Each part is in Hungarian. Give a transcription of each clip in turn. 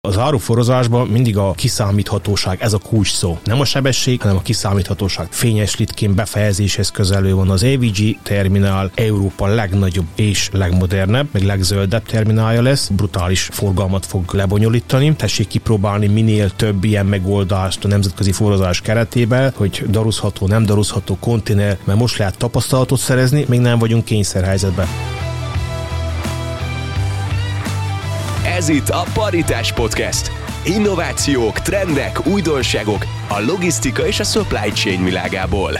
Az áruforozásban mindig a kiszámíthatóság, ez a kulcs szó. Nem a sebesség, hanem a kiszámíthatóság. Fényes litkén befejezéshez közelő van az AVG terminál, Európa legnagyobb és legmodernebb, meg legzöldebb terminálja lesz. Brutális forgalmat fog lebonyolítani. Tessék kipróbálni minél több ilyen megoldást a nemzetközi forrozás keretében, hogy daruzható, nem daruzható konténer, mert most lehet tapasztalatot szerezni, még nem vagyunk kényszerhelyzetben. Ez itt a Paritás Podcast. Innovációk, trendek, újdonságok a logisztika és a supply chain világából.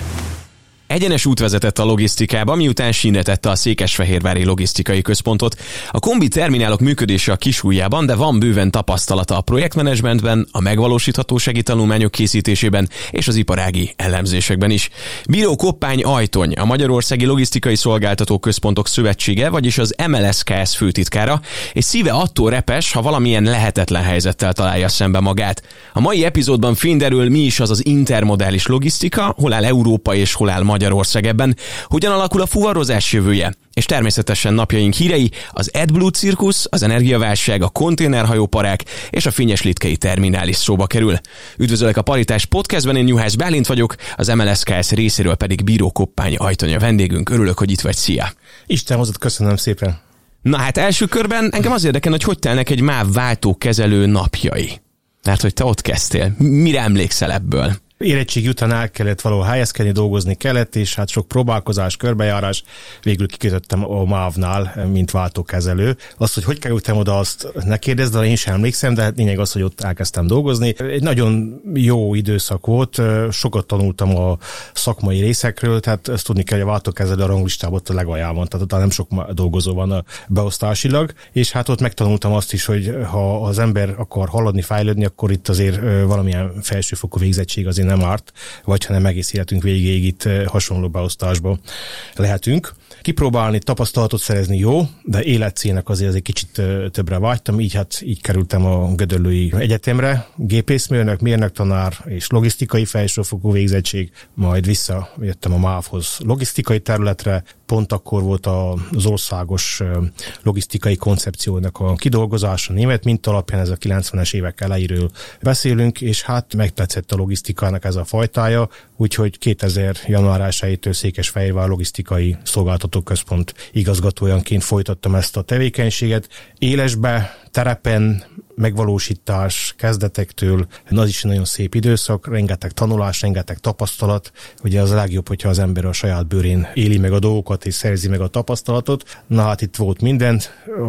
Egyenes út vezetett a logisztikába, miután sínetette a Székesfehérvári Logisztikai Központot. A kombi terminálok működése a kisújjában, de van bőven tapasztalata a projektmenedzsmentben, a megvalósíthatósági tanulmányok készítésében és az iparági elemzésekben is. Bíró Koppány Ajtony, a Magyarországi Logisztikai Szolgáltató Központok Szövetsége, vagyis az MLSKS főtitkára, és szíve attól repes, ha valamilyen lehetetlen helyzettel találja szembe magát. A mai epizódban fényderül, mi is az az intermodális logisztika, hol áll Európa és hol áll Magyarország ebben, hogyan alakul a fuvarozás jövője, és természetesen napjaink hírei, az AdBlue cirkusz, az energiaválság, a konténerhajóparák és a fényes litkei terminális szóba kerül. Üdvözöllek a Paritás podcastben, én Juhász Bálint vagyok, az MLSKS részéről pedig Bíró Koppány Ajtonya vendégünk. Örülök, hogy itt vagy, szia! Isten hozott, köszönöm szépen! Na hát első körben engem az érdekel, hogy hogy telnek egy MÁV váltókezelő napjai. Mert hogy te ott kezdtél. Mire emlékszel ebből? Érettség után el kellett valahol helyezkedni, dolgozni kellett, és hát sok próbálkozás, körbejárás, végül kikötöttem a MÁV-nál, mint váltókezelő. Azt, hogy hogy kerültem oda, azt ne kérdezd, de én sem emlékszem, de hát lényeg az, hogy ott elkezdtem dolgozni. Egy nagyon jó időszak volt, sokat tanultam a szakmai részekről, tehát ezt tudni kell, hogy a váltókezelő a ranglistában ott a legaljában, tehát ott nem sok dolgozó van beosztásilag, és hát ott megtanultam azt is, hogy ha az ember akar haladni, fejlődni, akkor itt azért valamilyen felsőfokú végzettség azért nem árt, vagy hanem egész életünk végéig itt eh, hasonló beosztásba lehetünk. Kipróbálni, tapasztalatot szerezni jó, de életcélnek azért egy kicsit eh, többre vágytam, így hát így kerültem a Gödöllői Egyetemre, gépészmérnök, mérnöktanár és logisztikai felsőfokú végzettség, majd visszajöttem a MÁV-hoz logisztikai területre, pont akkor volt az országos logisztikai koncepciónak a kidolgozása, német mint alapján, ez a 90-es évek elejéről beszélünk, és hát megtetszett a logisztikának ez a fajtája, úgyhogy 2000 január 1-től Székesfehérvár Logisztikai Szolgáltató Központ igazgatójanként folytattam ezt a tevékenységet. Élesbe, terepen, megvalósítás kezdetektől, az is nagyon szép időszak, rengeteg tanulás, rengeteg tapasztalat. Ugye az a legjobb, hogyha az ember a saját bőrén éli meg a dolgokat és szerzi meg a tapasztalatot. Na hát itt volt minden.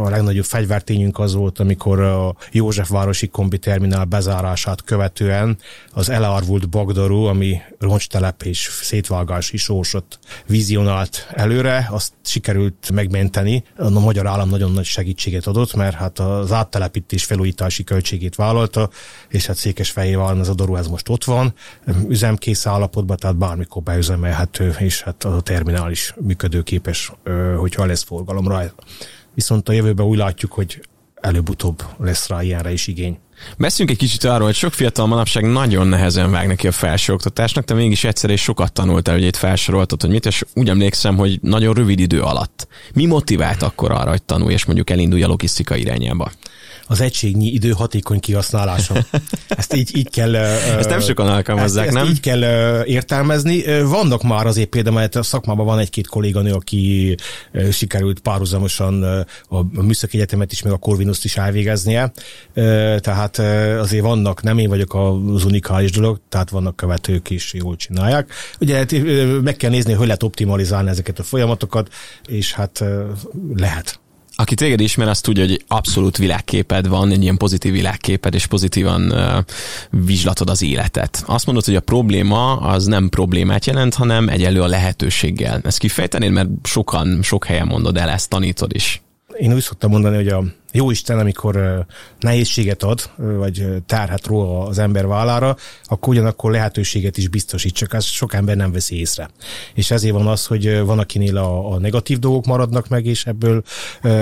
A legnagyobb fegyvertényünk az volt, amikor a Józsefvárosi kombi terminál bezárását követően az elárvult Bagdarú, ami roncstelep és szétvágás is ósott vizionált előre, azt sikerült megmenteni. A magyar állam nagyon nagy segítséget adott, mert hát az áttelepítés felújítási költségét vállalta, és hát Székesfehérváron az a Doru ez most ott van, üzemkész állapotban, tehát bármikor beüzemelhető, és hát a terminál is működőképes, hogyha lesz forgalom rá. Viszont a jövőben úgy látjuk, hogy előbb-utóbb lesz rá ilyenre is igény. Beszéljünk egy kicsit arról, hogy sok fiatal manapság nagyon nehezen vág neki a felsőoktatásnak, te mégis egyszer és sokat tanultál, hogy itt felsoroltad, hogy mit, és úgy emlékszem, hogy nagyon rövid idő alatt. Mi motivált akkor arra, hogy tanulj, és mondjuk elindulj a logisztika irányába? Az egységnyi idő hatékony kihasználása. Ezt így, így kell... Ezt nem sokan alkalmazzák, ezt, nem? Ezt így kell értelmezni. Vannak már azért például, mert a szakmában van egy-két kolléganő, aki sikerült párhuzamosan a Műszaki Egyetemet is, meg a Corvinuszt is elvégeznie. Tehát azért vannak, nem én vagyok az unikális dolog, tehát vannak követők is, jól csinálják. Ugye hát, meg kell nézni, hogy lehet optimalizálni ezeket a folyamatokat, és hát lehet aki téged ismer, azt tudja, hogy abszolút világképed van, egy ilyen pozitív világképed, és pozitívan uh, vizslatod az életet. Azt mondod, hogy a probléma az nem problémát jelent, hanem egyelő a lehetőséggel. Ezt kifejtenéd, mert sokan, sok helyen mondod el, ezt tanítod is. Én úgy szoktam mondani, hogy a jó Isten, amikor nehézséget ad, vagy tárhat róla az ember vállára, akkor ugyanakkor lehetőséget is biztosít, csak ezt sok ember nem veszi észre. És ezért van az, hogy van, akinél a, a negatív dolgok maradnak meg, és ebből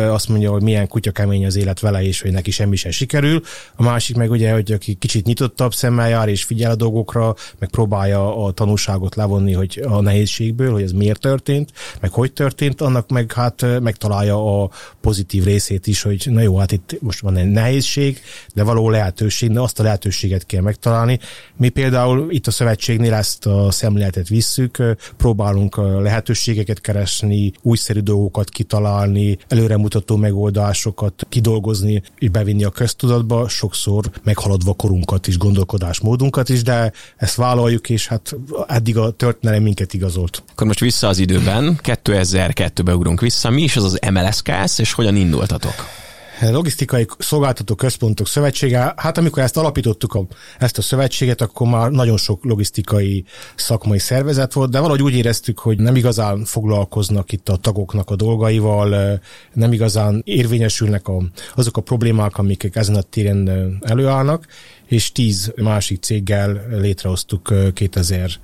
azt mondja, hogy milyen kutya kemény az élet vele, és hogy neki semmi sem sikerül. A másik meg ugye, hogy aki kicsit nyitottabb szemmel jár, és figyel a dolgokra, meg próbálja a tanulságot levonni, hogy a nehézségből, hogy ez miért történt, meg hogy történt, annak meg hát megtalálja a pozitív részét is, hogy na jó, hát itt most van egy nehézség, de való lehetőség, de azt a lehetőséget kell megtalálni. Mi például itt a szövetségnél ezt a szemléletet visszük, próbálunk lehetőségeket keresni, újszerű dolgokat kitalálni, előremutató megoldásokat kidolgozni, és bevinni a köztudatba, sokszor meghaladva korunkat is, gondolkodásmódunkat is, de ezt vállaljuk, és hát eddig a történelem minket igazolt. Akkor most vissza az időben, 2002-be ugrunk vissza. Mi is az az MLSKS, és hogyan indultatok? Logisztikai Szolgáltató Központok Szövetsége, hát amikor ezt alapítottuk, a, ezt a szövetséget, akkor már nagyon sok logisztikai szakmai szervezet volt, de valahogy úgy éreztük, hogy nem igazán foglalkoznak itt a tagoknak a dolgaival, nem igazán érvényesülnek a, azok a problémák, amik ezen a téren előállnak, és tíz másik céggel létrehoztuk 2002.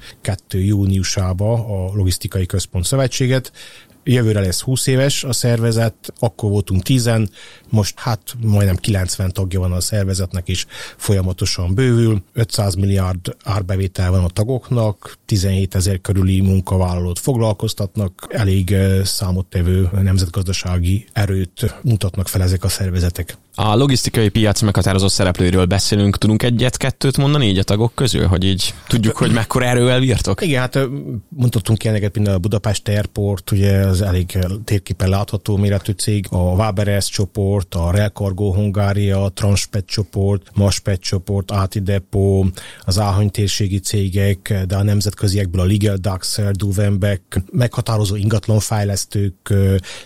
júniusába a Logisztikai Központ Szövetséget, Jövőre lesz 20 éves a szervezet, akkor voltunk 10 most hát majdnem 90 tagja van a szervezetnek, és folyamatosan bővül. 500 milliárd árbevétel van a tagoknak, 17 ezer körüli munkavállalót foglalkoztatnak, elég számottevő nemzetgazdasági erőt mutatnak fel ezek a szervezetek. A logisztikai piac meghatározó szereplőről beszélünk. Tudunk egyet-kettőt mondani így a tagok közül, hogy így tudjuk, hogy mekkora erővel bírtok? Igen, hát mondhatunk ilyeneket, például a Budapest Airport, ugye az elég térképen látható méretű cég, a Waberes csoport, a Rail Cargo Hungária, a Transpet csoport, Maspet csoport, Áti Depot, az Áhany térségi cégek, de a nemzetköziekből a Legal Daxer, Duvenbeck, meghatározó ingatlanfejlesztők,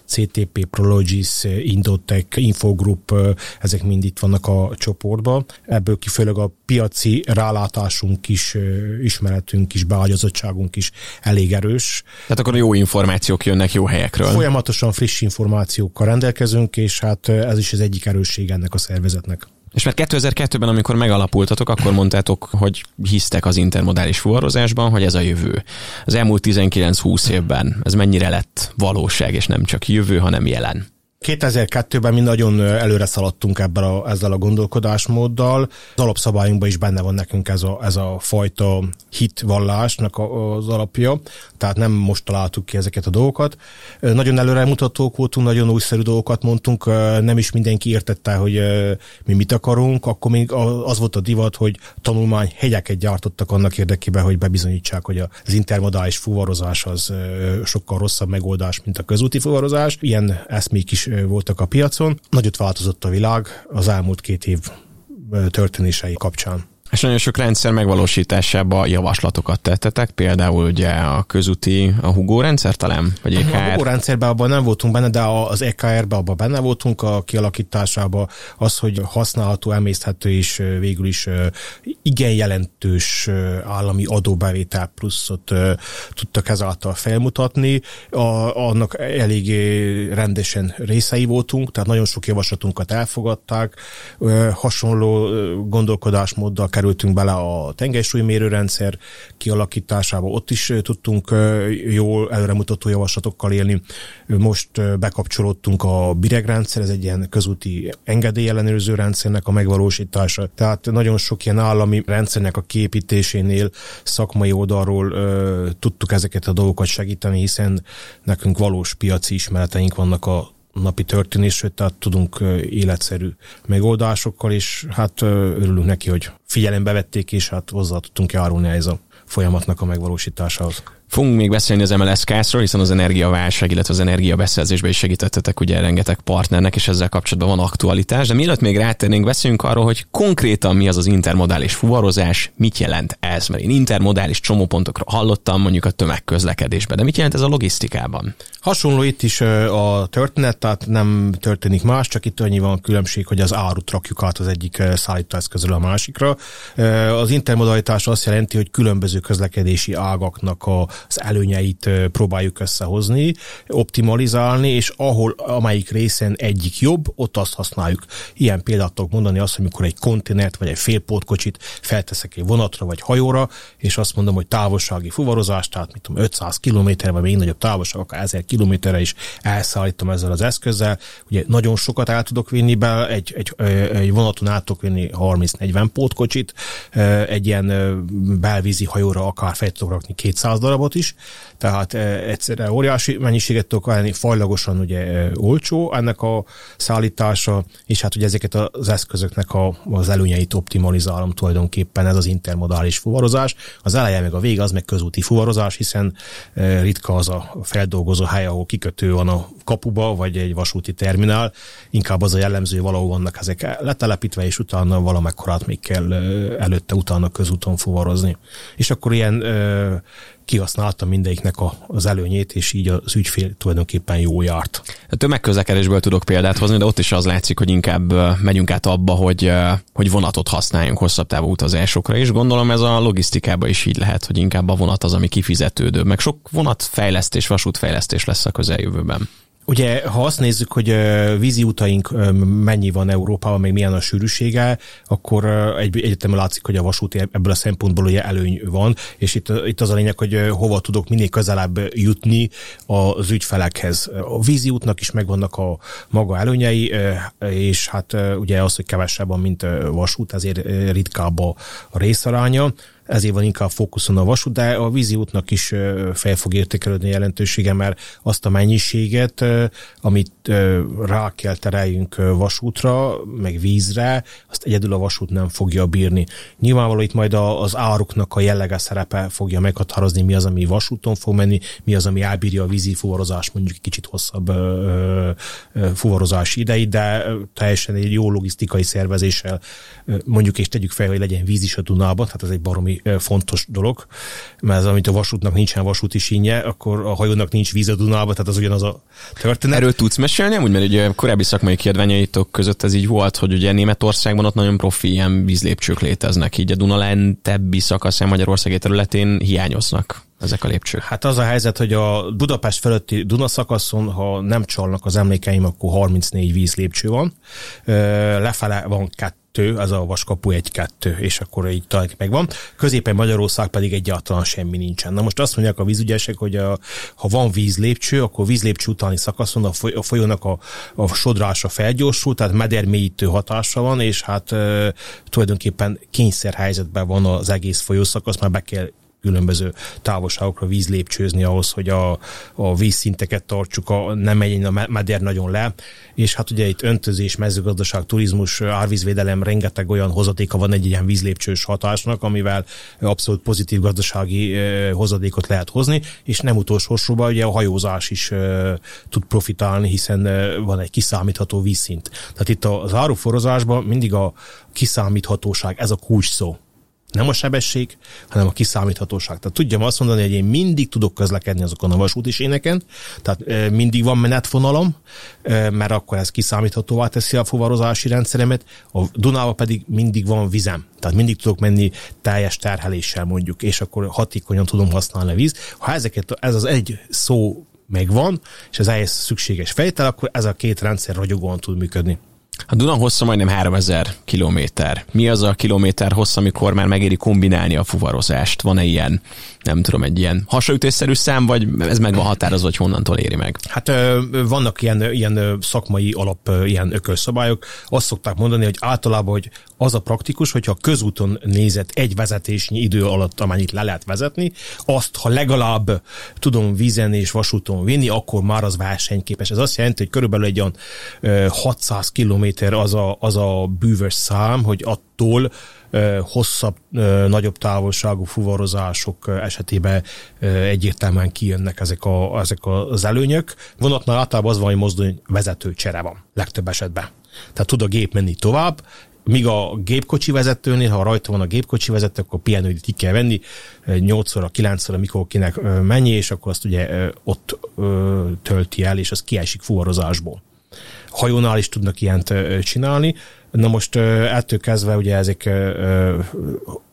CTP, Prologis, Indotech, Infogroup, ezek mind itt vannak a csoportban. Ebből kifőleg a piaci rálátásunk is, ismeretünk is, beágyazottságunk is elég erős. Tehát akkor jó információk jönnek jó helyekről. Folyamatosan friss információkkal rendelkezünk, és hát ez is az egyik erősség ennek a szervezetnek. És mert 2002-ben, amikor megalapultatok, akkor mondtátok, hogy hisztek az intermodális fuvarozásban, hogy ez a jövő. Az elmúlt 19-20 évben ez mennyire lett valóság, és nem csak jövő, hanem jelen? 2002-ben mi nagyon előre szaladtunk ebben a, ezzel a gondolkodásmóddal. Az alapszabályunkban is benne van nekünk ez a, ez a fajta hitvallásnak az alapja, tehát nem most találtuk ki ezeket a dolgokat. Nagyon előre mutatók voltunk, nagyon újszerű dolgokat mondtunk, nem is mindenki értette, hogy mi mit akarunk, akkor még az volt a divat, hogy tanulmány hegyeket gyártottak annak érdekében, hogy bebizonyítsák, hogy az intermodális fuvarozás az sokkal rosszabb megoldás, mint a közúti fuvarozás. Ilyen eszmék is voltak a piacon. Nagyot változott a világ az elmúlt két év történései kapcsán. És nagyon sok rendszer megvalósításába javaslatokat tettetek, például ugye a közúti, a Hugo rendszer talán? Vagy EKR? A Hugo rendszerben abban nem voltunk benne, de az EKR-ben abban benne voltunk a kialakításában. Az, hogy használható, emészthető és végül is igen jelentős állami adóbevétel pluszot tudtak ezáltal felmutatni. A, annak elég rendesen részei voltunk, tehát nagyon sok javaslatunkat elfogadták. Hasonló gondolkodásmóddal kerültünk bele a tengelysúlymérőrendszer kialakításába, ott is tudtunk jól előremutató javaslatokkal élni. Most bekapcsolódtunk a biregrendszer, ez egy ilyen közúti engedélyellenőrző rendszernek a megvalósítása. Tehát nagyon sok ilyen állami rendszernek a képítésénél szakmai oldalról tudtuk ezeket a dolgokat segíteni, hiszen nekünk valós piaci ismereteink vannak a napi történésről, tehát tudunk életszerű megoldásokkal, és hát örülünk neki, hogy figyelembe vették, és hát hozzá tudtunk járulni ez a folyamatnak a megvalósításához. Fogunk még beszélni az MLS ról hiszen az energiaválság, illetve az energiabeszerzésbe is segítettetek ugye rengeteg partnernek, és ezzel kapcsolatban van aktualitás. De mielőtt még rátérnénk, beszéljünk arról, hogy konkrétan mi az az intermodális fuvarozás, mit jelent ez? Mert én intermodális csomópontokra hallottam mondjuk a tömegközlekedésben, de mit jelent ez a logisztikában? Hasonló itt is a történet, tehát nem történik más, csak itt annyi van különbség, hogy az árut rakjuk át az egyik szállítóeszközről a másikra. Az intermodalitás azt jelenti, hogy különböző közlekedési ágaknak a az előnyeit próbáljuk összehozni, optimalizálni, és ahol amelyik részen egyik jobb, ott azt használjuk. Ilyen példát tudok mondani azt, amikor egy konténert vagy egy félpótkocsit felteszek egy vonatra vagy hajóra, és azt mondom, hogy távolsági fuvarozás, tehát mit tudom, 500 km vagy még nagyobb távolság, akár 1000 kilométerre is elszállítom ezzel az eszközzel. Ugye nagyon sokat el tudok vinni be, egy, egy, egy vonaton át tudok vinni 30-40 pótkocsit, egy ilyen belvízi hajóra akár fel tudok rakni 200 darabot, távot is, tehát egyszerre óriási mennyiséget tudok ajánlani, fajlagosan ugye olcsó ennek a szállítása, és hát ugye ezeket az eszközöknek a, az előnyeit optimalizálom tulajdonképpen, ez az intermodális fuvarozás. Az eleje meg a vége az meg közúti fuvarozás, hiszen ritka az a feldolgozó hely, ahol kikötő van a kapuba, vagy egy vasúti terminál, inkább az a jellemző, valahol vannak ezek letelepítve, és utána valamekkorát még kell előtte, utána közúton fuvarozni. És akkor ilyen kihasználta mindegyiknek a, az előnyét, és így az ügyfél tulajdonképpen jó járt. A tömegközlekedésből tudok példát hozni, de ott is az látszik, hogy inkább megyünk át abba, hogy, hogy vonatot használjunk hosszabb távú utazásokra, és gondolom ez a logisztikában is így lehet, hogy inkább a vonat az, ami kifizetődő, meg sok vonatfejlesztés, vasútfejlesztés lesz a közeljövőben. Ugye, ha azt nézzük, hogy vízi utaink mennyi van Európában, még milyen a sűrűsége, akkor egy, egyetemben látszik, hogy a vasút ebből a szempontból ugye előny van, és itt, itt az a lényeg, hogy hova tudok minél közelebb jutni az ügyfelekhez. A vízi útnak is megvannak a maga előnyei, és hát ugye az, hogy kevesebb van, mint vasút, ezért ritkább a részaránya ezért van inkább fókuszon a vasút, de a vízi útnak is fel fog értékelődni jelentősége, mert azt a mennyiséget, amit rá kell tereljünk vasútra, meg vízre, azt egyedül a vasút nem fogja bírni. Nyilvánvaló itt majd az áruknak a jellege szerepe fogja meghatározni, mi az, ami vasúton fog menni, mi az, ami elbírja a vízi fuvarozás, mondjuk kicsit hosszabb fuvarozási ideig, de teljesen egy jó logisztikai szervezéssel mondjuk és tegyük fel, hogy legyen víz is a Dunában, tehát ez egy baromi fontos dolog, mert az, amit a vasútnak nincsen vasúti sínje, akkor a hajónak nincs víz a Dunába, tehát az ugyanaz a történet. Erről tudsz mesélni, úgy, mert ugye korábbi szakmai kiadványaitok között ez így volt, hogy ugye Németországban ott nagyon profi ilyen vízlépcsők léteznek, így a Duna lentebbi szakaszán Magyarországi területén hiányoznak ezek a lépcsők? Hát az a helyzet, hogy a Budapest fölötti Duna szakaszon, ha nem csalnak az emlékeim, akkor 34 víz lépcső van. Lefele van kettő kettő, az a vaskapu egy-kettő, és akkor így talán megvan. Középen Magyarország pedig egyáltalán semmi nincsen. Na most azt mondják a vízügyesek, hogy a, ha van vízlépcső, akkor vízlépcső utáni szakaszon a, foly, a folyónak a, a sodrása felgyorsul, tehát medermélyítő hatása van, és hát e, tulajdonképpen kényszerhelyzetben van az egész folyószakasz, már be kell különböző távolságokra vízlépcsőzni ahhoz, hogy a, a vízszinteket tartsuk, a, nem menjen a meder nagyon le, és hát ugye itt öntözés, mezőgazdaság, turizmus, árvízvédelem, rengeteg olyan hozadéka van egy ilyen vízlépcsős hatásnak, amivel abszolút pozitív gazdasági hozadékot lehet hozni, és nem utolsó sorban ugye a hajózás is tud profitálni, hiszen van egy kiszámítható vízszint. Tehát itt az áruforozásban mindig a kiszámíthatóság, ez a kulcs szó nem a sebesség, hanem a kiszámíthatóság. Tehát tudjam azt mondani, hogy én mindig tudok közlekedni azokon a vasúti séneken, tehát mindig van menetvonalam, mert akkor ez kiszámíthatóvá teszi a fuvarozási rendszeremet, a Dunába pedig mindig van vizem. Tehát mindig tudok menni teljes terheléssel mondjuk, és akkor hatékonyan tudom használni a víz. Ha ezeket, ez az egy szó megvan, és ez ehhez szükséges fejtel, akkor ez a két rendszer ragyogóan tud működni. A Duna hossza majdnem 3000 kilométer. Mi az a kilométer hossz, amikor már megéri kombinálni a fuvarozást? Van-e ilyen, nem tudom, egy ilyen hasonlítésszerű szám, vagy ez meg van határozva, hogy honnantól éri meg? Hát vannak ilyen, ilyen szakmai alap, ilyen ökölszabályok. Azt szokták mondani, hogy általában, hogy az a praktikus, hogyha közúton nézett egy vezetésnyi idő alatt, amennyit le lehet vezetni, azt, ha legalább tudom vízen és vasúton vinni, akkor már az versenyképes. Ez azt jelenti, hogy körülbelül egy olyan 600 km az a, az a bűvös szám, hogy attól hosszabb, nagyobb távolságú fuvarozások esetében egyértelműen kijönnek ezek, a, ezek az előnyök. Vonatnál általában az van, hogy mozdony vezető csere van legtöbb esetben. Tehát tud a gép menni tovább, míg a gépkocsi vezetőnél, ha rajta van a gépkocsi vezető, akkor pihenőidőt ki kell venni, 8-szor, 9-szor, mikor kinek mennyi, és akkor azt ugye ott tölti el, és az kiesik fuvarozásból hajónál is tudnak ilyent csinálni. Na most ettől kezdve ugye ezek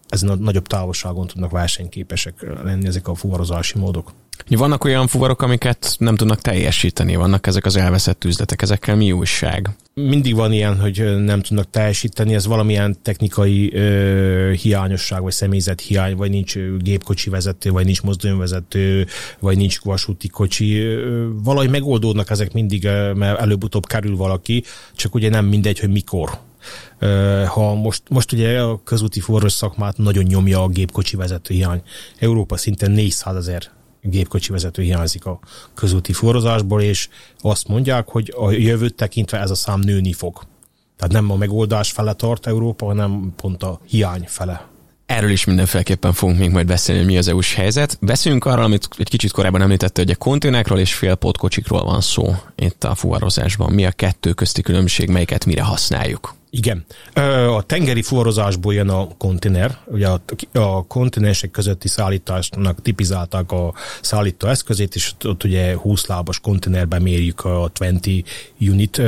ezen a nagyobb távolságon tudnak versenyképesek lenni ezek a fuvarozási módok. Vannak olyan fuvarok, amiket nem tudnak teljesíteni, vannak ezek az elveszett üzletek, ezekkel mi újság? Mindig van ilyen, hogy nem tudnak teljesíteni, ez valamilyen technikai ö, hiányosság, vagy személyzet hiány, vagy nincs gépkocsi vezető, vagy nincs mozdonyvezető, vagy nincs vasúti kocsi. Valahogy megoldódnak ezek mindig, mert előbb-utóbb kerül valaki, csak ugye nem mindegy, hogy mikor ha most, most ugye a közúti forrás szakmát nagyon nyomja a gépkocsi vezető hiány. Európa szinten 400 ezer gépkocsi vezető hiányzik a közúti forrozásból, és azt mondják, hogy a jövőt tekintve ez a szám nőni fog. Tehát nem a megoldás fele tart Európa, hanem pont a hiány fele. Erről is mindenféleképpen fogunk még majd beszélni, hogy mi az EU-s helyzet. Beszéljünk arról, amit egy kicsit korábban említette, hogy a konténerekről és félpótkocsikról van szó itt a fuvarozásban. Mi a kettő közti különbség, melyiket mire használjuk? Igen. A tengeri fuvarozásból jön a konténer. Ugye a, a kontinensek közötti szállításnak tipizálták a szállító eszközét, és ott ugye 20 lábas konténerben mérjük a 20 unit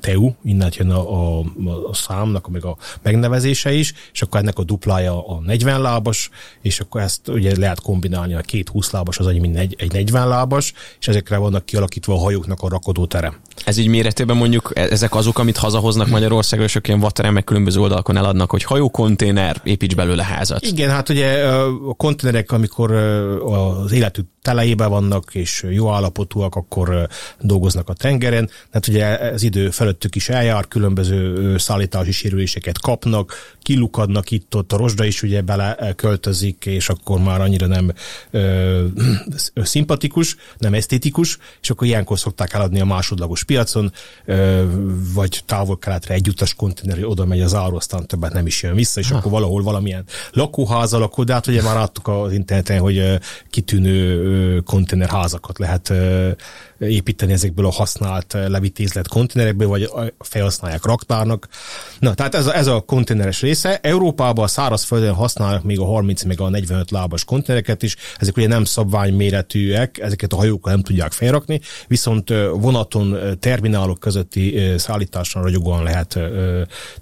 TEU, innen jön a, a, a számnak, meg a megnevezése is, és akkor ennek a duplája a 40 lábas, és akkor ezt ugye lehet kombinálni, a két 20 lábas az annyi, mint egy, egy 40 lábas, és ezekre vannak kialakítva a hajóknak a rakodótere. Ez így méretében mondjuk, e- ezek azok, amit hazahoznak Magyarországra, sok ilyen vateremek különböző oldalakon eladnak, hogy hajókonténer, építs belőle házat. Igen, hát ugye a konténerek, amikor az életük telejében vannak, és jó állapotúak, akkor dolgoznak a tengeren. Hát ugye az idő fölöttük is eljár, különböző szállítási sérüléseket kapnak, kilukadnak itt-ott, a rozsda is ugye bele költözik, és akkor már annyira nem ö, szimpatikus, nem esztétikus, és akkor ilyenkor szokták eladni a másodlagos piacon, ö, vagy távol-keletre egyutas konténer, oda megy az áru, aztán többet nem is jön vissza, és ha. akkor valahol valamilyen lakóház alakul, de hát ugye már láttuk az interneten, hogy kitűnő konténerházakat lehet építeni ezekből a használt levitézlet konténerekből, vagy felhasználják raktárnak. Na, tehát ez a, ez a konténeres része. Európában a szárazföldön használnak még a 30 meg a 45 lábas konténereket is. Ezek ugye nem szabványméretűek, ezeket a hajókkal nem tudják felrakni, viszont vonaton, terminálok közötti szállításon ragyogóan lehet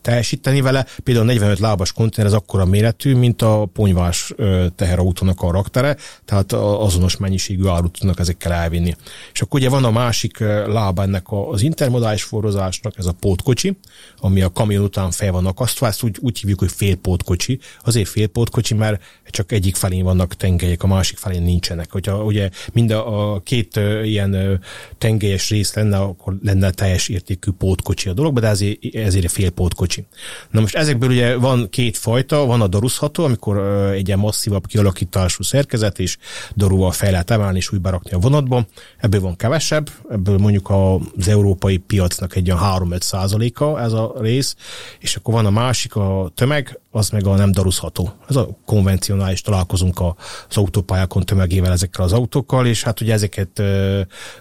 teljesíteni vele. Például a 45 lábas konténer az akkora méretű, mint a ponyvás teherautónak a raktere, tehát azonos mennyiségű árut tudnak ezekkel elvinni. És akkor ugye van a másik lába ennek az intermodális forrozásnak, ez a pótkocsi, ami a kamion után fel van akasztva, ezt úgy, úgy hívjuk, hogy félpótkocsi. Azért félpótkocsi, mert csak egyik felén vannak tengelyek, a másik felén nincsenek. Hogyha ugye mind a, a két uh, ilyen uh, tengelyes rész lenne, akkor lenne teljes értékű pótkocsi a dologban, de ezért, ezért félpótkocsi. Na most ezekből ugye van két fajta, van a daruszható, amikor egy ilyen masszívabb kialakítású szerkezet, és daruval fel lehet emelni, és úgy berakni a vonatba. Ebből van kevesebb, ebből mondjuk az európai piacnak egy olyan 3-5 százaléka ez a rész, és akkor van a másik, a tömeg, az meg a nem daruzható. Ez a konvencionális, találkozunk az autópályákon tömegével ezekkel az autókkal, és hát ugye ezeket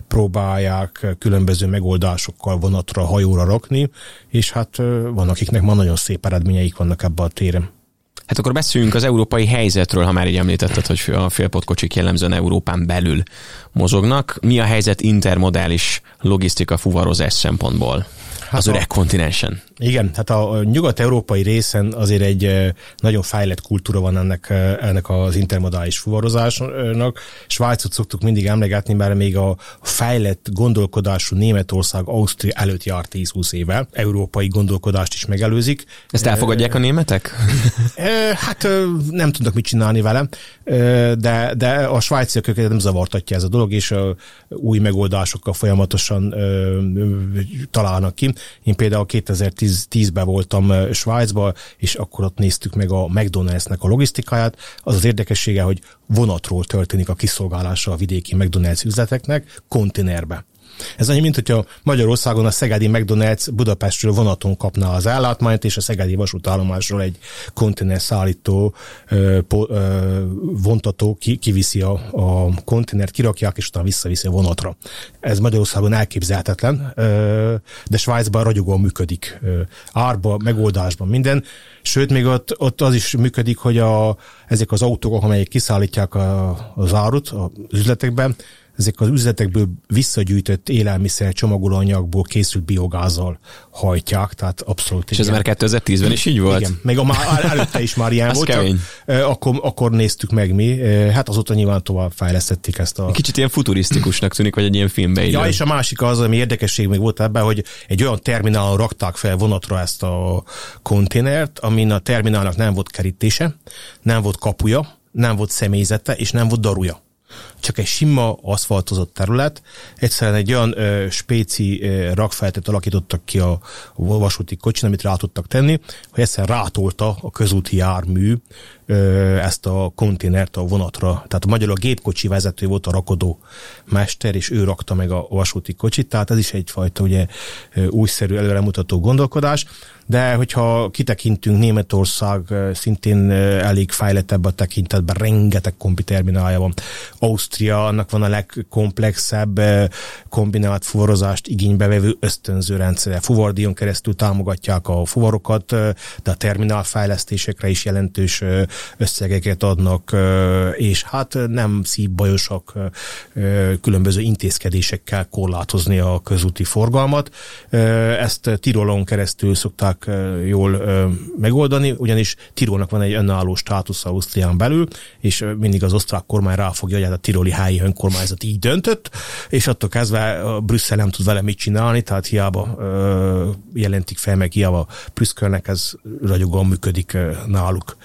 próbálják különböző megoldásokkal vonatra, hajóra rakni, és hát van, akiknek ma nagyon szép eredményeik vannak ebben a téren. Hát akkor beszéljünk az európai helyzetről, ha már így említetted, hogy a félpotkocsik jellemzően Európán belül mozognak. Mi a helyzet intermodális logisztika fuvarozás szempontból? Hát az öreg kontinensen. Igen, hát a nyugat-európai részen azért egy nagyon fejlett kultúra van ennek, ennek az intermodális fuvarozásnak. Svájcot szoktuk mindig emlegetni, mert még a fejlett gondolkodású Németország, Ausztria előtt jár 10-20 éve. Európai gondolkodást is megelőzik. Ezt elfogadják a németek? Hát nem tudnak mit csinálni vele, de, de a svájciak őket nem zavartatja ez a dolog, és új megoldásokkal folyamatosan találnak ki. Én például 2010-ben voltam Svájcba, és akkor ott néztük meg a McDonald'snek a logisztikáját. Az az érdekessége, hogy vonatról történik a kiszolgálása a vidéki McDonald's üzleteknek konténerbe. Ez annyi, mint hogyha Magyarországon a Szegedi McDonald's Budapestről vonaton kapna az ellátmányt, és a Szegedi vasútállomásról egy konténer szállító ö, po, ö, vontató ki, kiviszi a, a konténert, kirakják, és utána visszaviszi a vonatra. Ez Magyarországon elképzelhetetlen, ö, de Svájcban ragyogóan működik. Ö, árba, megoldásban minden. Sőt, még ott, ott az is működik, hogy a, ezek az autók, amelyek kiszállítják a, az árut az üzletekben, ezek az üzletekből visszagyűjtött élelmiszer csomagolóanyagból készült biogázzal hajtják, tehát abszolút. És ez már 2010-ben is így volt? Igen, meg a már előtte is már ilyen volt, akkor, akkor néztük meg mi, hát azóta nyilván tovább fejlesztették ezt a... Kicsit ilyen futurisztikusnak tűnik, vagy egy ilyen filmbe Ja, és a másik az, ami érdekesség még volt ebben, hogy egy olyan terminálon rakták fel vonatra ezt a konténert, amin a terminálnak nem volt kerítése, nem volt kapuja, nem volt személyzete, és nem volt daruja. Csak egy sima aszfaltozott terület. Egyszerűen egy olyan ö, spéci ö, rakfeltet alakítottak ki a, vasúti kocsin, amit rá tudtak tenni, hogy egyszerűen rátolta a közúti jármű ezt a konténert a vonatra. Tehát a magyar a gépkocsi vezető volt a rakodó mester, és ő rakta meg a vasúti kocsit, tehát ez is egyfajta ugye újszerű előremutató gondolkodás de hogyha kitekintünk, Németország szintén elég fejlettebb a tekintetben, rengeteg kompiterminálja van. Ausztria, annak van a legkomplexebb kombinált fuvarozást igénybevevő ösztönző rendszere. Fuvardion keresztül támogatják a fuvarokat, de a terminál fejlesztésekre is jelentős összegeket adnak, és hát nem szívbajosak különböző intézkedésekkel korlátozni a közúti forgalmat. Ezt Tirolon keresztül szokták jól megoldani, ugyanis Tirolnak van egy önálló státusz Ausztrián belül, és mindig az osztrák kormány ráfogja, hogy hát a tiroli helyi önkormányzat így döntött, és attól kezdve Brüsszel nem tud vele mit csinálni, tehát hiába jelentik fel, meg hiába prüszkölnek, ez ragyogóan működik náluk.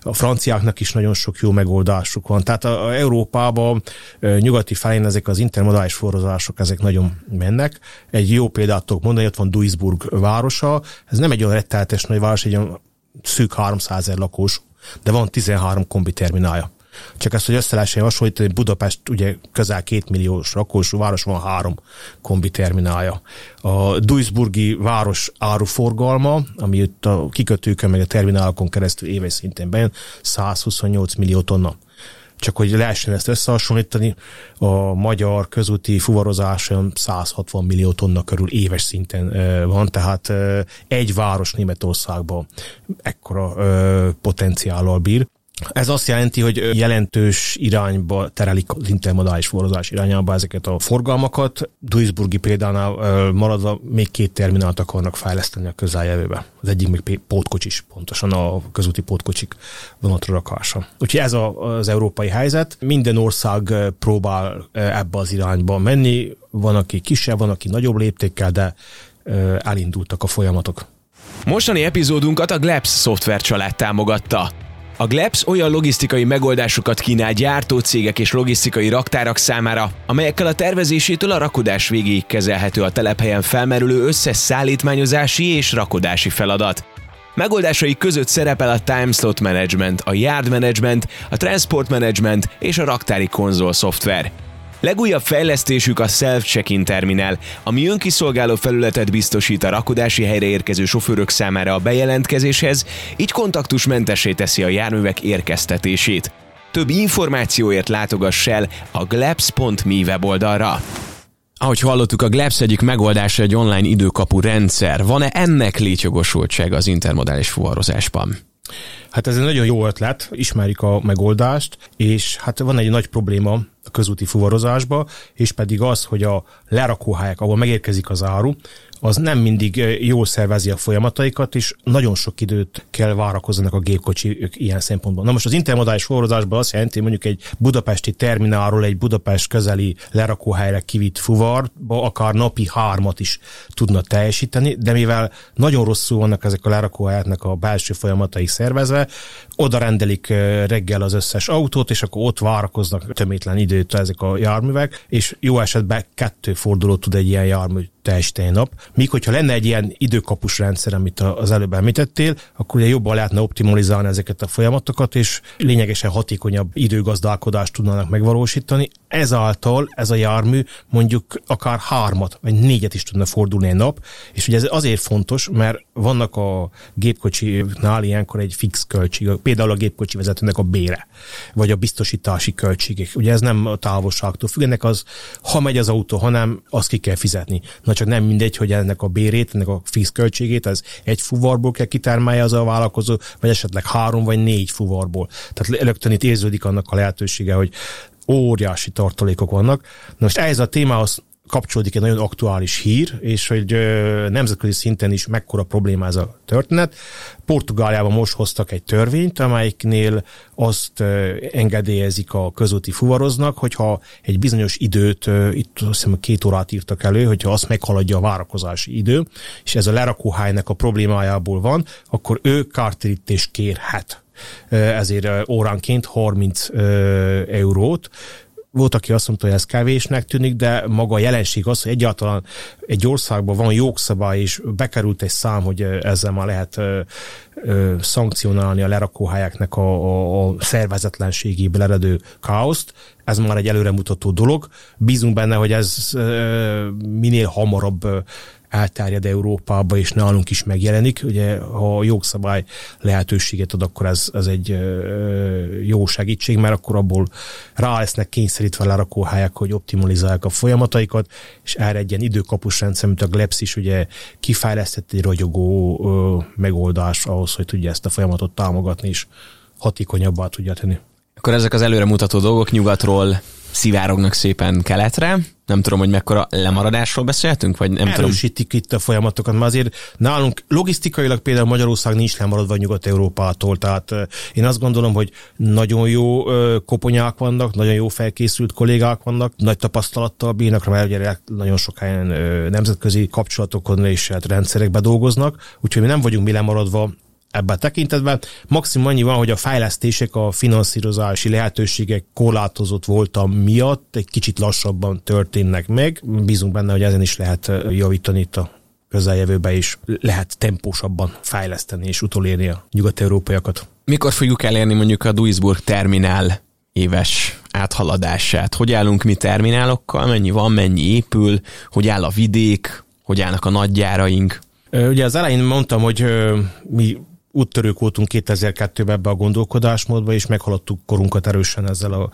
A franciáknak is nagyon sok jó megoldásuk van. Tehát a, a Európában nyugati felén ezek az intermodális forrozások, ezek nagyon mennek. Egy jó példát tudok mondani, ott van Duisburg városa, ez nem egy olyan retteltes nagy város, egy olyan szűk 300 ezer lakós, de van 13 kombiterminálja. Csak ezt, hogy össze lehessen hasonlítani, Budapest ugye közel két milliós lakosú város van három kombi terminálja. A Duisburgi város áruforgalma, ami itt a kikötőkön meg a terminálokon keresztül éves szinten bejön, 128 millió tonna csak hogy lehessen ezt összehasonlítani, a magyar közúti fuvarozás 160 millió tonna körül éves szinten van, tehát egy város Németországban ekkora potenciállal bír. Ez azt jelenti, hogy jelentős irányba terelik az intermodális forrozás irányába ezeket a forgalmakat. Duisburgi példánál maradva még két terminált akarnak fejleszteni a közeljövőbe. Az egyik még pótkocsis, pontosan a közúti pótkocsik vonatra rakása. Úgyhogy ez a, az európai helyzet. Minden ország próbál ebbe az irányba menni. Van, aki kisebb, van, aki nagyobb léptékkel, de elindultak a folyamatok. Mostani epizódunkat a Glebs szoftver család támogatta. A Glebs olyan logisztikai megoldásokat kínál gyártócégek és logisztikai raktárak számára, amelyekkel a tervezésétől a rakodás végéig kezelhető a telephelyen felmerülő összes szállítmányozási és rakodási feladat. Megoldásai között szerepel a Time Slot Management, a Yard Management, a Transport Management és a raktári konzol szoftver. Legújabb fejlesztésük a Self-Check-in terminál, ami önkiszolgáló felületet biztosít a rakodási helyre érkező sofőrök számára a bejelentkezéshez, így kontaktusmentessé teszi a járművek érkeztetését. Több információért látogass el a glebs.me weboldalra. Ahogy hallottuk, a Glebs egyik megoldása egy online időkapu rendszer. Van-e ennek létjogosultsága az intermodális fuvarozásban? Hát ez egy nagyon jó ötlet, ismerik a megoldást, és hát van egy nagy probléma a közúti fuvarozásba, és pedig az, hogy a lerakóhelyek, ahol megérkezik az áru, az nem mindig jól szervezi a folyamataikat, és nagyon sok időt kell várakozzanak a gépkocsi ilyen szempontból. Na most az intermodális forrozásban azt jelenti, mondjuk egy budapesti terminálról egy Budapest közeli lerakóhelyre kivitt fuvarba akár napi hármat is tudna teljesíteni, de mivel nagyon rosszul vannak ezek a lerakóhelyeknek a belső folyamatai szervezve, oda rendelik reggel az összes autót, és akkor ott várakoznak tömétlen időt ezek a járművek, és jó esetben kettő fordulót tud egy ilyen jármű teljesíteni nap. Míg hogyha lenne egy ilyen időkapus rendszer, amit az előbb említettél, akkor ugye jobban lehetne optimalizálni ezeket a folyamatokat, és lényegesen hatékonyabb időgazdálkodást tudnának megvalósítani. Ezáltal ez a jármű mondjuk akár hármat vagy négyet is tudna fordulni egy nap, és ugye ez azért fontos, mert vannak a gépkocsinál ilyenkor egy fix költség, például a gépkocsi vezetőnek a bére, vagy a biztosítási költségek. Ugye ez nem a távolságtól függ, ennek az, ha megy az autó, hanem azt ki kell fizetni. Na csak nem mindegy, hogy ennek a bérét, ennek a fix költségét, az egy fuvarból kell kitármálja az a vállalkozó, vagy esetleg három vagy négy fuvarból. Tehát rögtön itt érződik annak a lehetősége, hogy óriási tartalékok vannak. Na most ehhez a témához kapcsolódik egy nagyon aktuális hír, és hogy nemzetközi szinten is mekkora probléma ez a történet. Portugáliában most hoztak egy törvényt, amelyiknél azt engedélyezik a közúti fuvaroznak, hogyha egy bizonyos időt, itt azt hiszem két órát írtak elő, hogyha azt meghaladja a várakozási idő, és ez a lerakóhelynek a problémájából van, akkor ő kártérítést kérhet ezért óránként 30 eurót, volt, aki azt mondta, hogy ez kevésnek tűnik, de maga a jelenség az, hogy egyáltalán egy országban van jogszabály, és bekerült egy szám, hogy ezzel már lehet ö, szankcionálni a lerakóhelyeknek a, a, a szervezetlenségéből eredő káoszt. Ez már egy előremutató dolog. Bízunk benne, hogy ez minél hamarabb elterjed Európába, és nálunk is megjelenik. Ugye, ha a jogszabály lehetőséget ad, akkor ez, ez egy jó segítség, mert akkor abból rá lesznek kényszerítve lerakóhelyek, hogy optimalizálják a folyamataikat, és erre egy ilyen időkapus rendszer, mint a GLEPS is ugye kifejlesztett egy ragyogó megoldás ahhoz, hogy tudja ezt a folyamatot támogatni, és hatékonyabbá tudja tenni. Akkor ezek az előremutató dolgok nyugatról szivárognak szépen keletre. Nem tudom, hogy mekkora lemaradásról beszéltünk, vagy nem Erősítik tudom. itt a folyamatokat, mert azért nálunk logisztikailag például Magyarország nincs lemaradva Nyugat-Európától, tehát én azt gondolom, hogy nagyon jó koponyák vannak, nagyon jó felkészült kollégák vannak, nagy tapasztalattal bírnak, mert ugye nagyon sok helyen nemzetközi kapcsolatokon és hát rendszerekbe dolgoznak, úgyhogy mi nem vagyunk mi lemaradva ebben a tekintetben. Maximum annyi van, hogy a fejlesztések, a finanszírozási lehetőségek korlátozott voltam miatt egy kicsit lassabban történnek meg. Bízunk benne, hogy ezen is lehet javítani itt a közeljövőben is lehet tempósabban fejleszteni és utolérni a nyugat-európaiakat. Mikor fogjuk elérni mondjuk a Duisburg terminál éves áthaladását? Hogy állunk mi terminálokkal? Mennyi van, mennyi épül? Hogy áll a vidék? Hogy állnak a nagygyáraink? Ugye az elején mondtam, hogy mi úttörők voltunk 2002-ben ebbe a gondolkodásmódba, és meghaladtuk korunkat erősen ezzel a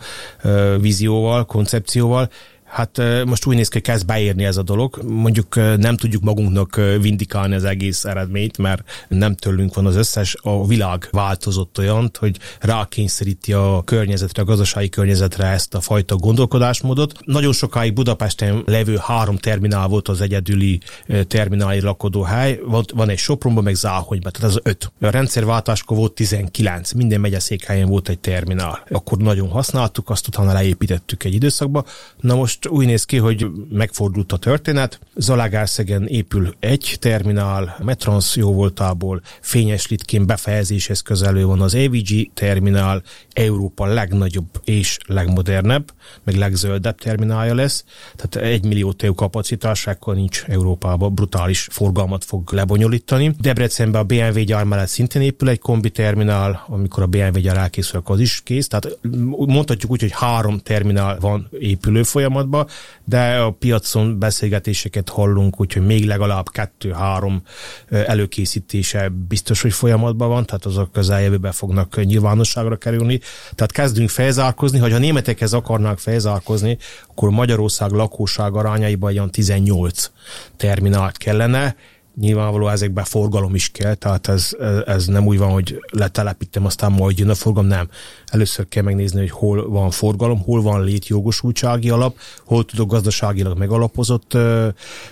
vízióval, koncepcióval. Hát most úgy néz ki, hogy kezd beérni ez a dolog. Mondjuk nem tudjuk magunknak vindikálni az egész eredményt, mert nem tőlünk van az összes. A világ változott olyan, hogy rákényszeríti a környezetre, a gazdasági környezetre ezt a fajta gondolkodásmódot. Nagyon sokáig Budapesten levő három terminál volt az egyedüli termináli lakodóhely. Van, van egy Sopronban, meg Záhonyban, tehát az öt. A rendszerváltáskor volt 19, minden megyeszékhelyen volt egy terminál. Akkor nagyon használtuk, azt utána leépítettük egy időszakba. Na most most úgy néz ki, hogy megfordult a történet. Zalagászegen épül egy terminál, Metrans jó voltából fényes litkén befejezéshez közelő van az AVG terminál, Európa legnagyobb és legmodernebb, meg legzöldebb terminálja lesz. Tehát egy millió TEU kapacitásákkal nincs Európában, brutális forgalmat fog lebonyolítani. Debrecenben a BMW gyár mellett szintén épül egy kombi terminál, amikor a BMW gyár elkészül, akkor az is kész. Tehát mondhatjuk úgy, hogy három terminál van épülő folyamat folyamatba, de a piacon beszélgetéseket hallunk, úgyhogy még legalább kettő-három előkészítése biztos, hogy folyamatban van, tehát azok közeljövőben fognak nyilvánosságra kerülni. Tehát kezdünk felzárkozni, hogy ha németekhez akarnák felzárkozni, akkor Magyarország lakóság arányaiban olyan 18 terminált kellene, nyilvánvaló ezekben forgalom is kell, tehát ez, ez nem úgy van, hogy letelepítem, aztán majd jön a forgalom, nem. Először kell megnézni, hogy hol van forgalom, hol van létjogosultsági alap, hol tudok gazdaságilag megalapozott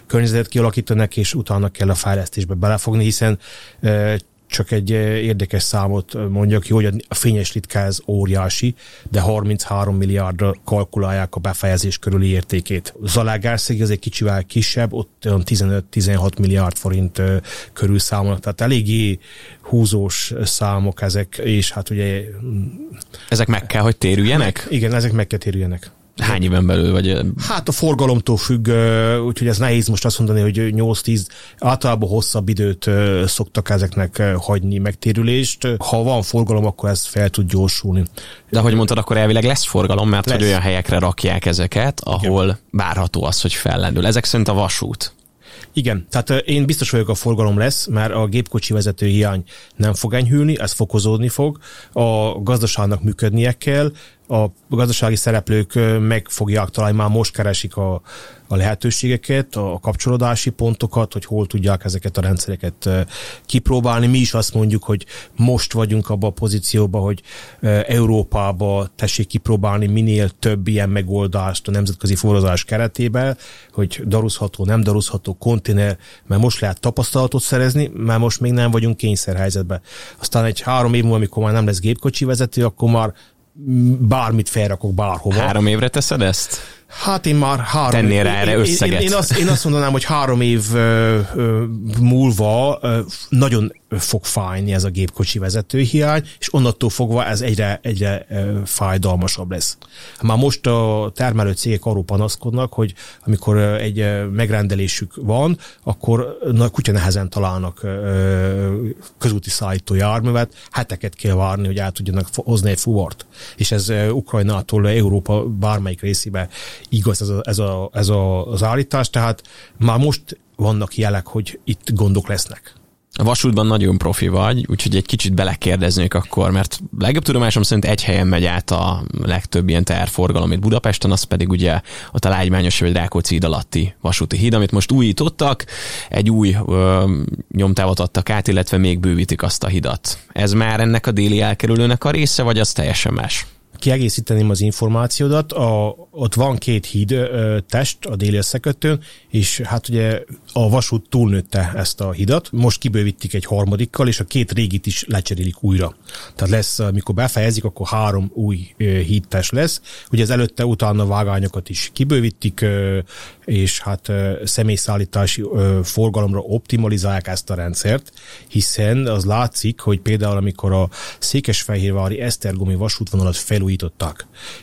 környezetet kialakítani, és utána kell a fejlesztésbe belefogni, hiszen csak egy eh, érdekes számot mondjak ki, hogy a fényes ritka ez óriási, de 33 milliárdra kalkulálják a befejezés körüli értékét. Zalágárszeg ez egy kicsivel kisebb, ott 15-16 milliárd forint eh, körül számolnak, tehát eléggé húzós számok ezek, és hát ugye... Ezek meg kell, hogy térüljenek? Igen, ezek meg kell térüljenek. Hány éven belül? Vagy... Hát a forgalomtól függ, úgyhogy ez nehéz most azt mondani, hogy 8-10, általában hosszabb időt szoktak ezeknek hagyni megtérülést. Ha van forgalom, akkor ez fel tud gyorsulni. De ahogy mondtad, akkor elvileg lesz forgalom, mert lesz. hogy olyan helyekre rakják ezeket, ahol Igen. várható az, hogy fellendül. Ezek szerint a vasút. Igen, tehát én biztos vagyok a forgalom lesz, mert a gépkocsi vezető hiány nem fog enyhülni, ez fokozódni fog, a gazdaságnak működnie kell, a gazdasági szereplők meg fogják találni, már most keresik a, a lehetőségeket, a kapcsolódási pontokat, hogy hol tudják ezeket a rendszereket kipróbálni. Mi is azt mondjuk, hogy most vagyunk abban a pozícióban, hogy Európába tessék kipróbálni minél több ilyen megoldást a nemzetközi forrozás keretében, hogy daruzható, nem daruzható konténer, mert most lehet tapasztalatot szerezni, mert most még nem vagyunk kényszerhelyzetben. Aztán egy három év múlva, amikor már nem lesz gépkocsi vezető, akkor már bármit felrakok bárhova. Három évre teszed ezt? Hát én már három... Tennél rá erre összeget. Én, én, én, azt, én azt mondanám, hogy három év múlva nagyon fog fájni ez a gépkocsi vezetőhiány, és onnantól fogva ez egyre, egyre fájdalmasabb lesz. Már most a termelő cégek arról panaszkodnak, hogy amikor egy megrendelésük van, akkor na, kutya nehezen találnak közúti szállító járművet, heteket kell várni, hogy el tudjanak hozni egy fuvart. És ez Ukrajnától Európa bármelyik részébe igaz ez, a, ez, a, ez a, az állítás, tehát már most vannak jelek, hogy itt gondok lesznek. A vasútban nagyon profi vagy, úgyhogy egy kicsit belekérdeznék akkor, mert legjobb tudomásom szerint egy helyen megy át a legtöbb ilyen terforgalom itt Budapesten, az pedig ugye ott a Lágymányos vagy Rákóczi híd alatti vasúti híd, amit most újítottak, egy új ö, nyomtávot adtak át, illetve még bővítik azt a hidat. Ez már ennek a déli elkerülőnek a része, vagy az teljesen más? Kiegészíteném az információdat, a, ott van két híd ö, test a déli összekötőn, és hát ugye a vasút túlnőtte ezt a hidat, most kibővítik egy harmadikkal, és a két régit is lecserélik újra. Tehát lesz, amikor befejezik, akkor három új hídtest lesz. Ugye az előtte utána vágányokat is kibővítik, és hát személyszállítási forgalomra optimalizálják ezt a rendszert, hiszen az látszik, hogy például amikor a Székesfehérvári Esztergomi vasútvonalat felújították,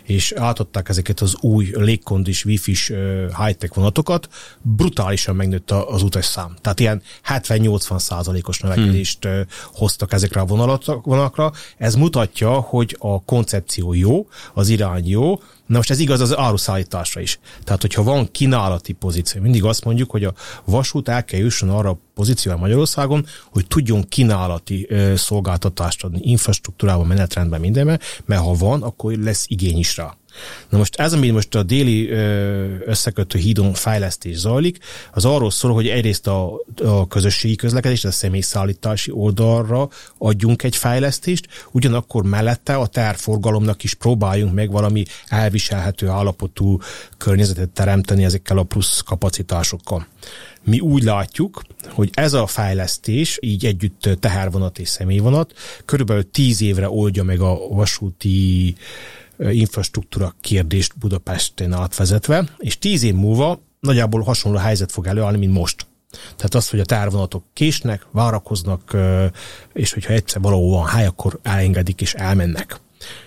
és átadták ezeket az új légkondis, wifi-s high-tech vonatokat, brutálisan megnőtt az utasszám. Tehát ilyen 70-80 százalékos növekedést hmm. hoztak ezekre a vonalakra. Ez mutatja, hogy a koncepció jó, az irány jó, Na most ez igaz az áruszállításra is. Tehát, hogyha van kínálati pozíció, mindig azt mondjuk, hogy a vasút el kell jusson arra a pozícióra Magyarországon, hogy tudjon kínálati ö, szolgáltatást adni infrastruktúrában, menetrendben, mindenben, mert ha van, akkor lesz igény is rá. Na most ez, ami most a déli összekötő hídon fejlesztés zajlik, az arról szól, hogy egyrészt a, a közösségi közlekedés, a személyszállítási oldalra adjunk egy fejlesztést, ugyanakkor mellette a terforgalomnak is próbáljunk meg valami elviselhető állapotú környezetet teremteni ezekkel a plusz kapacitásokkal. Mi úgy látjuk, hogy ez a fejlesztés, így együtt tehervonat és személyvonat, körülbelül tíz évre oldja meg a vasúti infrastruktúra kérdést Budapesten átvezetve, és tíz év múlva nagyjából hasonló helyzet fog előállni, mint most. Tehát az, hogy a tárvonatok késnek, várakoznak, és hogyha egyszer valahol van hely, akkor elengedik és elmennek.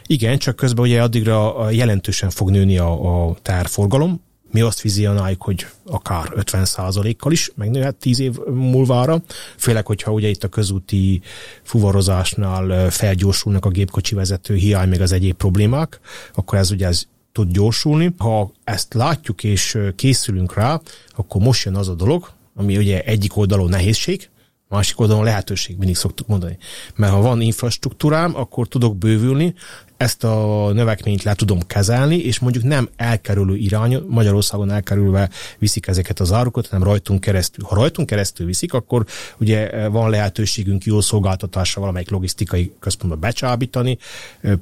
Igen, csak közben ugye addigra jelentősen fog nőni a, a tárforgalom, mi azt vizionáljuk, hogy akár 50%-kal is megnőhet 10 év múlvára, főleg, hogyha ugye itt a közúti fuvarozásnál felgyorsulnak a gépkocsi vezető hiány, meg az egyéb problémák, akkor ez ugye ez tud gyorsulni. Ha ezt látjuk és készülünk rá, akkor most jön az a dolog, ami ugye egyik oldalon nehézség, másik oldalon lehetőség, mindig szoktuk mondani. Mert ha van infrastruktúrám, akkor tudok bővülni, ezt a növekményt le tudom kezelni, és mondjuk nem elkerülő irány, Magyarországon elkerülve viszik ezeket az árukat, hanem rajtunk keresztül. Ha rajtunk keresztül viszik, akkor ugye van lehetőségünk jó szolgáltatásra valamelyik logisztikai központba becsábítani,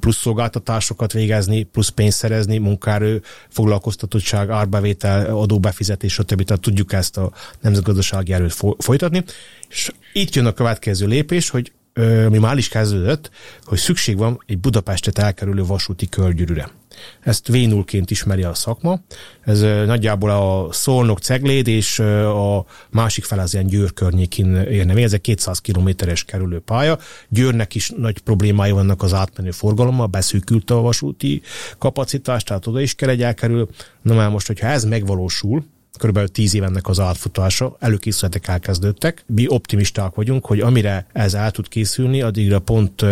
plusz szolgáltatásokat végezni, plusz pénzt szerezni, munkaerő, foglalkoztatottság, árbevétel, adóbefizetés, stb. Tehát tudjuk ezt a nemzetgazdasági erőt folytatni. És itt jön a következő lépés, hogy ami már is kezdődött, hogy szükség van egy Budapestet elkerülő vasúti körgyűrűre. Ezt vénulként ismeri a szakma. Ez nagyjából a Szolnok Cegléd és a másik fel az ilyen Győr környékén érne Ez egy 200 kilométeres kerülő pálya. Győrnek is nagy problémái vannak az átmenő forgalommal, beszűkült a vasúti kapacitás, tehát oda is kell egy elkerül. Na már most, hogyha ez megvalósul, körülbelül tíz évennek az átfutása, előkészületek elkezdődtek. Mi optimisták vagyunk, hogy amire ez el tud készülni, addigra pont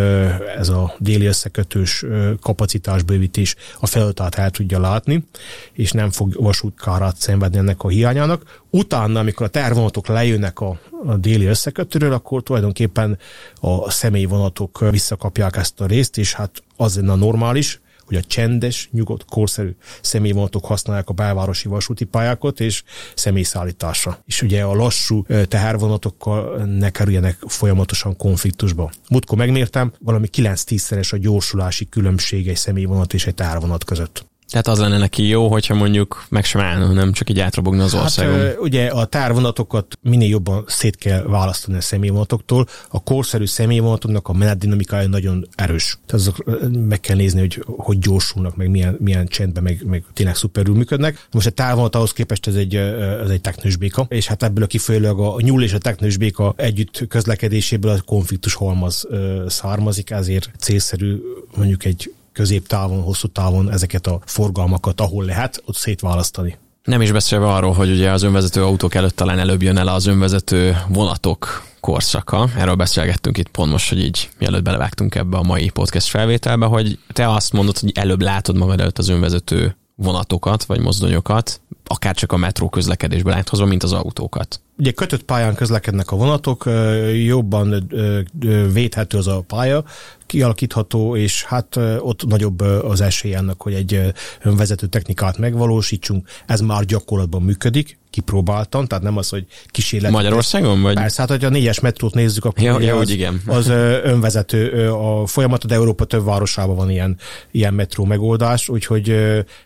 ez a déli összekötős kapacitásbővítés a feladatát el tudja látni, és nem fog vasútkárát szenvedni ennek a hiányának. Utána, amikor a tervonatok lejönnek a, a déli összekötőről, akkor tulajdonképpen a személyvonatok visszakapják ezt a részt, és hát az lenne a normális, hogy a csendes, nyugodt, korszerű személyvonatok használják a belvárosi vasúti pályákat és személyszállításra. És ugye a lassú tehervonatokkal ne kerüljenek folyamatosan konfliktusba. Múltkor megmértem, valami 9-10-szeres a gyorsulási különbség egy személyvonat és egy tehervonat között. Tehát az lenne neki jó, hogyha mondjuk meg sem állna, nem csak így átrobogna az országon. Hát, ugye a tárvonatokat minél jobban szét kell választani a személyvonatoktól. A korszerű személyvonatoknak a menetdinamikája nagyon erős. Tehát azok meg kell nézni, hogy hogy gyorsulnak, meg milyen, milyen csendben, meg, meg tényleg szuperül működnek. Most a tárvonat ahhoz képest ez egy, ez egy teknős béka, és hát ebből a kifolyólag a nyúl és a teknős béka együtt közlekedéséből a konfliktus halmaz származik, ezért célszerű mondjuk egy középtávon, hosszú távon ezeket a forgalmakat, ahol lehet, ott szétválasztani. Nem is beszélve arról, hogy ugye az önvezető autók előtt talán előbb jön el az önvezető vonatok korszaka. Erről beszélgettünk itt pont most, hogy így mielőtt belevágtunk ebbe a mai podcast felvételbe, hogy te azt mondod, hogy előbb látod magad előtt az önvezető vonatokat, vagy mozdonyokat, akár csak a metró közlekedésből áthozva, mint az autókat. Ugye kötött pályán közlekednek a vonatok, jobban védhető az a pálya, kialakítható, és hát ott nagyobb az esély annak, hogy egy önvezető technikát megvalósítsunk. Ez már gyakorlatban működik, kipróbáltam, tehát nem az, hogy kísérlet. Magyarországon vagy? Persze, hát hogyha a négyes metrót nézzük, akkor ja, ja, az, igen. az önvezető a folyamat, de Európa több városában van ilyen, ilyen metró megoldás, úgyhogy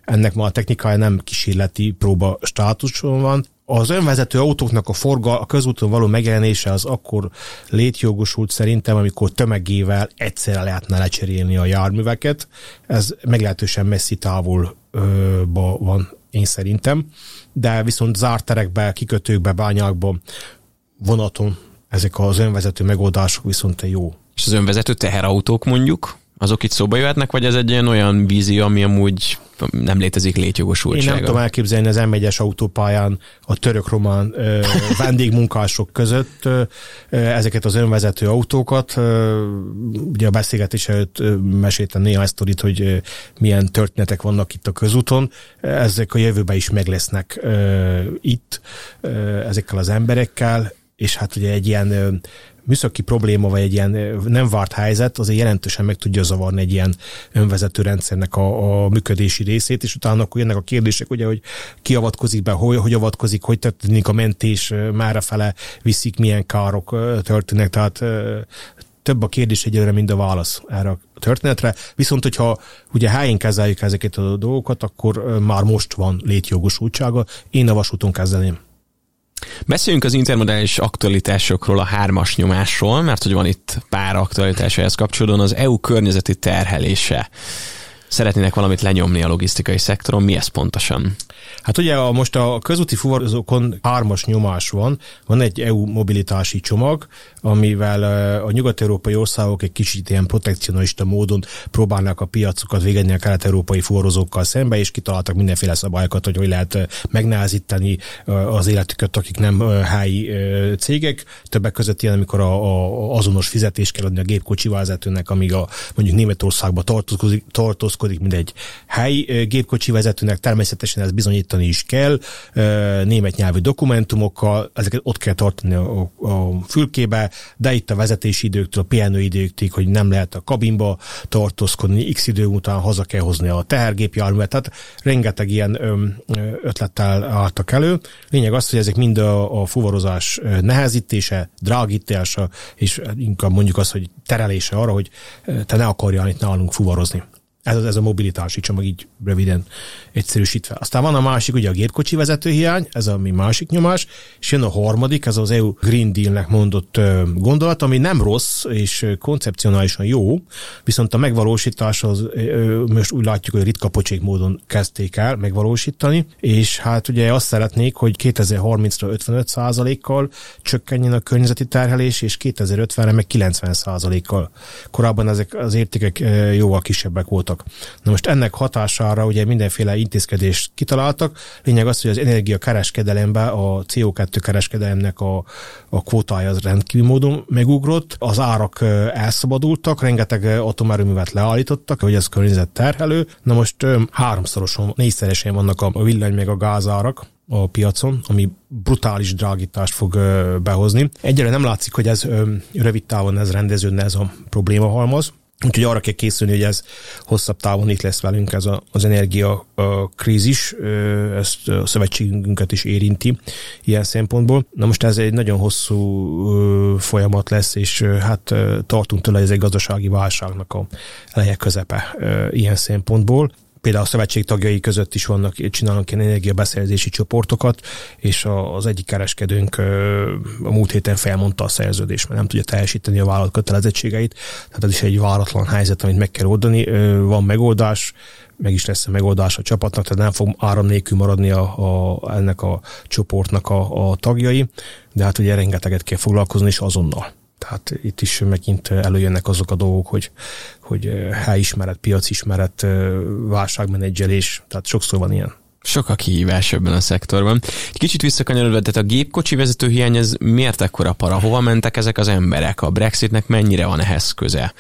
ennek ma a technikája nem kísérleti próba státuson van, az önvezető autóknak a forgal, a közúton való megjelenése az akkor létjogosult szerintem, amikor tömegével egyszerre lehetne lecserélni a járműveket. Ez meglehetősen messzi távolba van én szerintem, de viszont zárt terekbe, kikötőkbe, bányákba, vonaton ezek az önvezető megoldások viszont jó. És az önvezető teherautók mondjuk, azok itt szóba jöhetnek, vagy ez egy ilyen olyan vízió, ami amúgy nem létezik létjogosultsága? Én nem tudom elképzelni az M1-es autópályán a török-román vendégmunkások között ö, ezeket az önvezető autókat. Ö, ugye a beszélgetés előtt meséltem néha ezt hogy ö, milyen történetek vannak itt a közúton. Ezek a jövőben is meg lesznek ö, itt ezekkel az emberekkel, és hát ugye egy ilyen műszaki probléma, vagy egy ilyen nem várt helyzet, azért jelentősen meg tudja zavarni egy ilyen önvezető rendszernek a, a működési részét, és utána akkor jönnek a kérdések, ugye, hogy ki avatkozik be, hogy, hogy avatkozik, hogy történik a mentés, mára fele viszik, milyen károk történnek, tehát több a kérdés egyelőre, mint a válasz erre a történetre. Viszont, hogyha ugye helyén kezeljük ezeket a dolgokat, akkor már most van létjogosultsága. Én a vasúton kezelném. Beszéljünk az intermodális aktualitásokról, a hármas nyomásról, mert hogy van itt pár aktualitás ehhez kapcsolódóan, az EU környezeti terhelése szeretnének valamit lenyomni a logisztikai szektoron. Mi ez pontosan? Hát ugye a, most a közúti fuvarozókon hármas nyomás van. Van egy EU mobilitási csomag, amivel a nyugat-európai országok egy kicsit ilyen protekcionista módon próbálnak a piacokat végezni a kelet-európai fuvarozókkal szembe, és kitaláltak mindenféle szabályokat, hogy hogy lehet megnehezíteni az életüket, akik nem helyi cégek. Többek között ilyen, amikor a, a azonos fizetést kell adni a gépkocsi vezetőnek, amíg a mondjuk Németországba tartózkodik, tartózkodik mint egy helyi gépkocsi vezetőnek. Természetesen ez bizonyítani is kell, német nyelvű dokumentumokkal, ezeket ott kell tartani a, a fülkébe, de itt a vezetési időktől, a pihenő időktig, hogy nem lehet a kabinba tartózkodni, x idő után haza kell hozni a tehergépjárművet, tehát rengeteg ilyen ötlettel álltak elő. Lényeg az, hogy ezek mind a, a fuvarozás nehezítése, drágítása, és inkább mondjuk az, hogy terelése arra, hogy te ne akarjál itt nálunk fuvarozni. Ez, ez a mobilitási csomag így röviden egyszerűsítve. Aztán van a másik, ugye a gépkocsi vezető hiány, ez a mi másik nyomás, és jön a harmadik, ez az EU Green Deal-nek mondott gondolat, ami nem rossz, és koncepcionálisan jó, viszont a megvalósítás az most úgy látjuk, hogy ritka pocsék módon kezdték el megvalósítani, és hát ugye azt szeretnék, hogy 2030-ra 55 kal csökkenjen a környezeti terhelés, és 2050-re meg 90 kal Korábban ezek az értékek jóval kisebbek voltak. Na most ennek hatására ugye mindenféle intézkedést kitaláltak. Lényeg az, hogy az energiakereskedelemben a CO2 kereskedelemnek a, a kvótája az rendkívül módon megugrott, az árak elszabadultak, rengeteg atomerőművet leállítottak, hogy ez környezet terhelő. Na most háromszorosan, négyszeresen vannak a villany meg a gázárak, a piacon, ami brutális drágítást fog behozni. Egyre nem látszik, hogy ez rövid távon ez rendeződne ez a problémahalmaz. Úgyhogy arra kell készülni, hogy ez hosszabb távon itt lesz velünk ez a, az energia krízis, ezt a szövetségünket is érinti ilyen szempontból. Na most ez egy nagyon hosszú folyamat lesz, és hát tartunk tőle, ez egy gazdasági válságnak a eleje közepe ilyen szempontból például a szövetség tagjai között is vannak, csinálnak ilyen energiabeszerzési csoportokat, és az egyik kereskedőnk a múlt héten felmondta a szerződést, mert nem tudja teljesíteni a vállalat kötelezettségeit. Tehát ez is egy váratlan helyzet, amit meg kell oldani. Van megoldás, meg is lesz a megoldás a csapatnak, tehát nem fog áram nélkül maradni a, a, ennek a csoportnak a, a tagjai, de hát ugye rengeteget kell foglalkozni, és azonnal. Tehát itt is megint előjönnek azok a dolgok, hogy, hogy helyismeret, piacismeret, válságmenedzselés, tehát sokszor van ilyen. Sok a kihívás ebben a szektorban. Egy kicsit visszakanyarodva, tehát a gépkocsi vezető hiány, ez miért ekkora para? Hova mentek ezek az emberek? A Brexitnek mennyire van ehhez köze?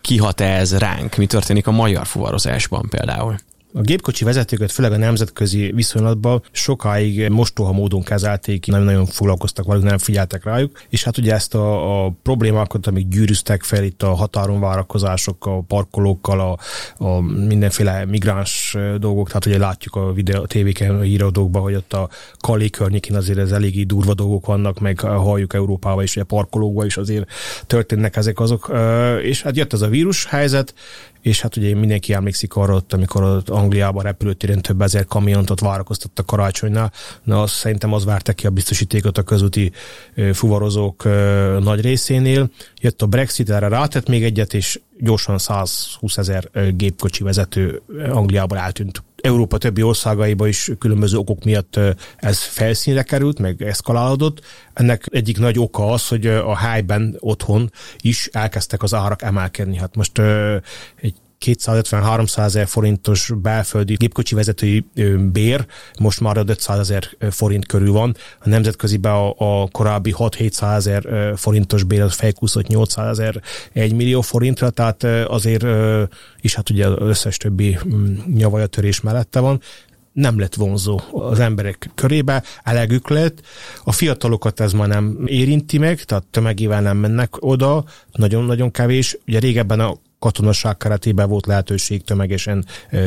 Kihat -e ez ránk? Mi történik a magyar fuvarozásban például? A gépkocsi vezetőket, főleg a nemzetközi viszonylatban sokáig mostoha módon kezelték, nagyon-nagyon foglalkoztak velük, nem figyeltek rájuk, és hát ugye ezt a, a problémákat, amik gyűrűztek fel itt a határon várakozásokkal, a parkolókkal, a, a mindenféle migráns dolgok, tehát ugye látjuk a videó, a tévéken, a híradókban, hogy ott a Kali környékén azért ez eléggé durva dolgok vannak, meg halljuk Európába is, a parkolókban is azért történnek ezek azok, és hát jött ez a vírus helyzet, és hát ugye mindenki emlékszik arra, ott, amikor ott Angliában repülőtéren több ezer kamiont ott várakoztattak karácsonynál, na azt szerintem az várta ki a biztosítékot a közúti fuvarozók nagy részénél. Jött a Brexit, erre rátett még egyet, és gyorsan 120 ezer gépkocsi vezető Angliában eltűnt. Európa többi országaiba is különböző okok miatt ez felszínre került, meg eszkalálódott. Ennek egyik nagy oka az, hogy a helyben otthon is elkezdtek az árak emelkedni. Hát most egy 250-300 ezer forintos belföldi gépkocsi vezetői bér most már 500 ezer forint körül van. A nemzetköziben a, a korábbi 6-700 ezer forintos bér az felkúszott 800 ezer 1 millió forintra, tehát azért is hát ugye az összes többi mm, nyavajatörés mellette van nem lett vonzó az emberek körébe, elegük lett. A fiatalokat ez már nem érinti meg, tehát tömegével nem mennek oda, nagyon-nagyon kevés. Ugye régebben a katonaság keretében volt lehetőség tömegesen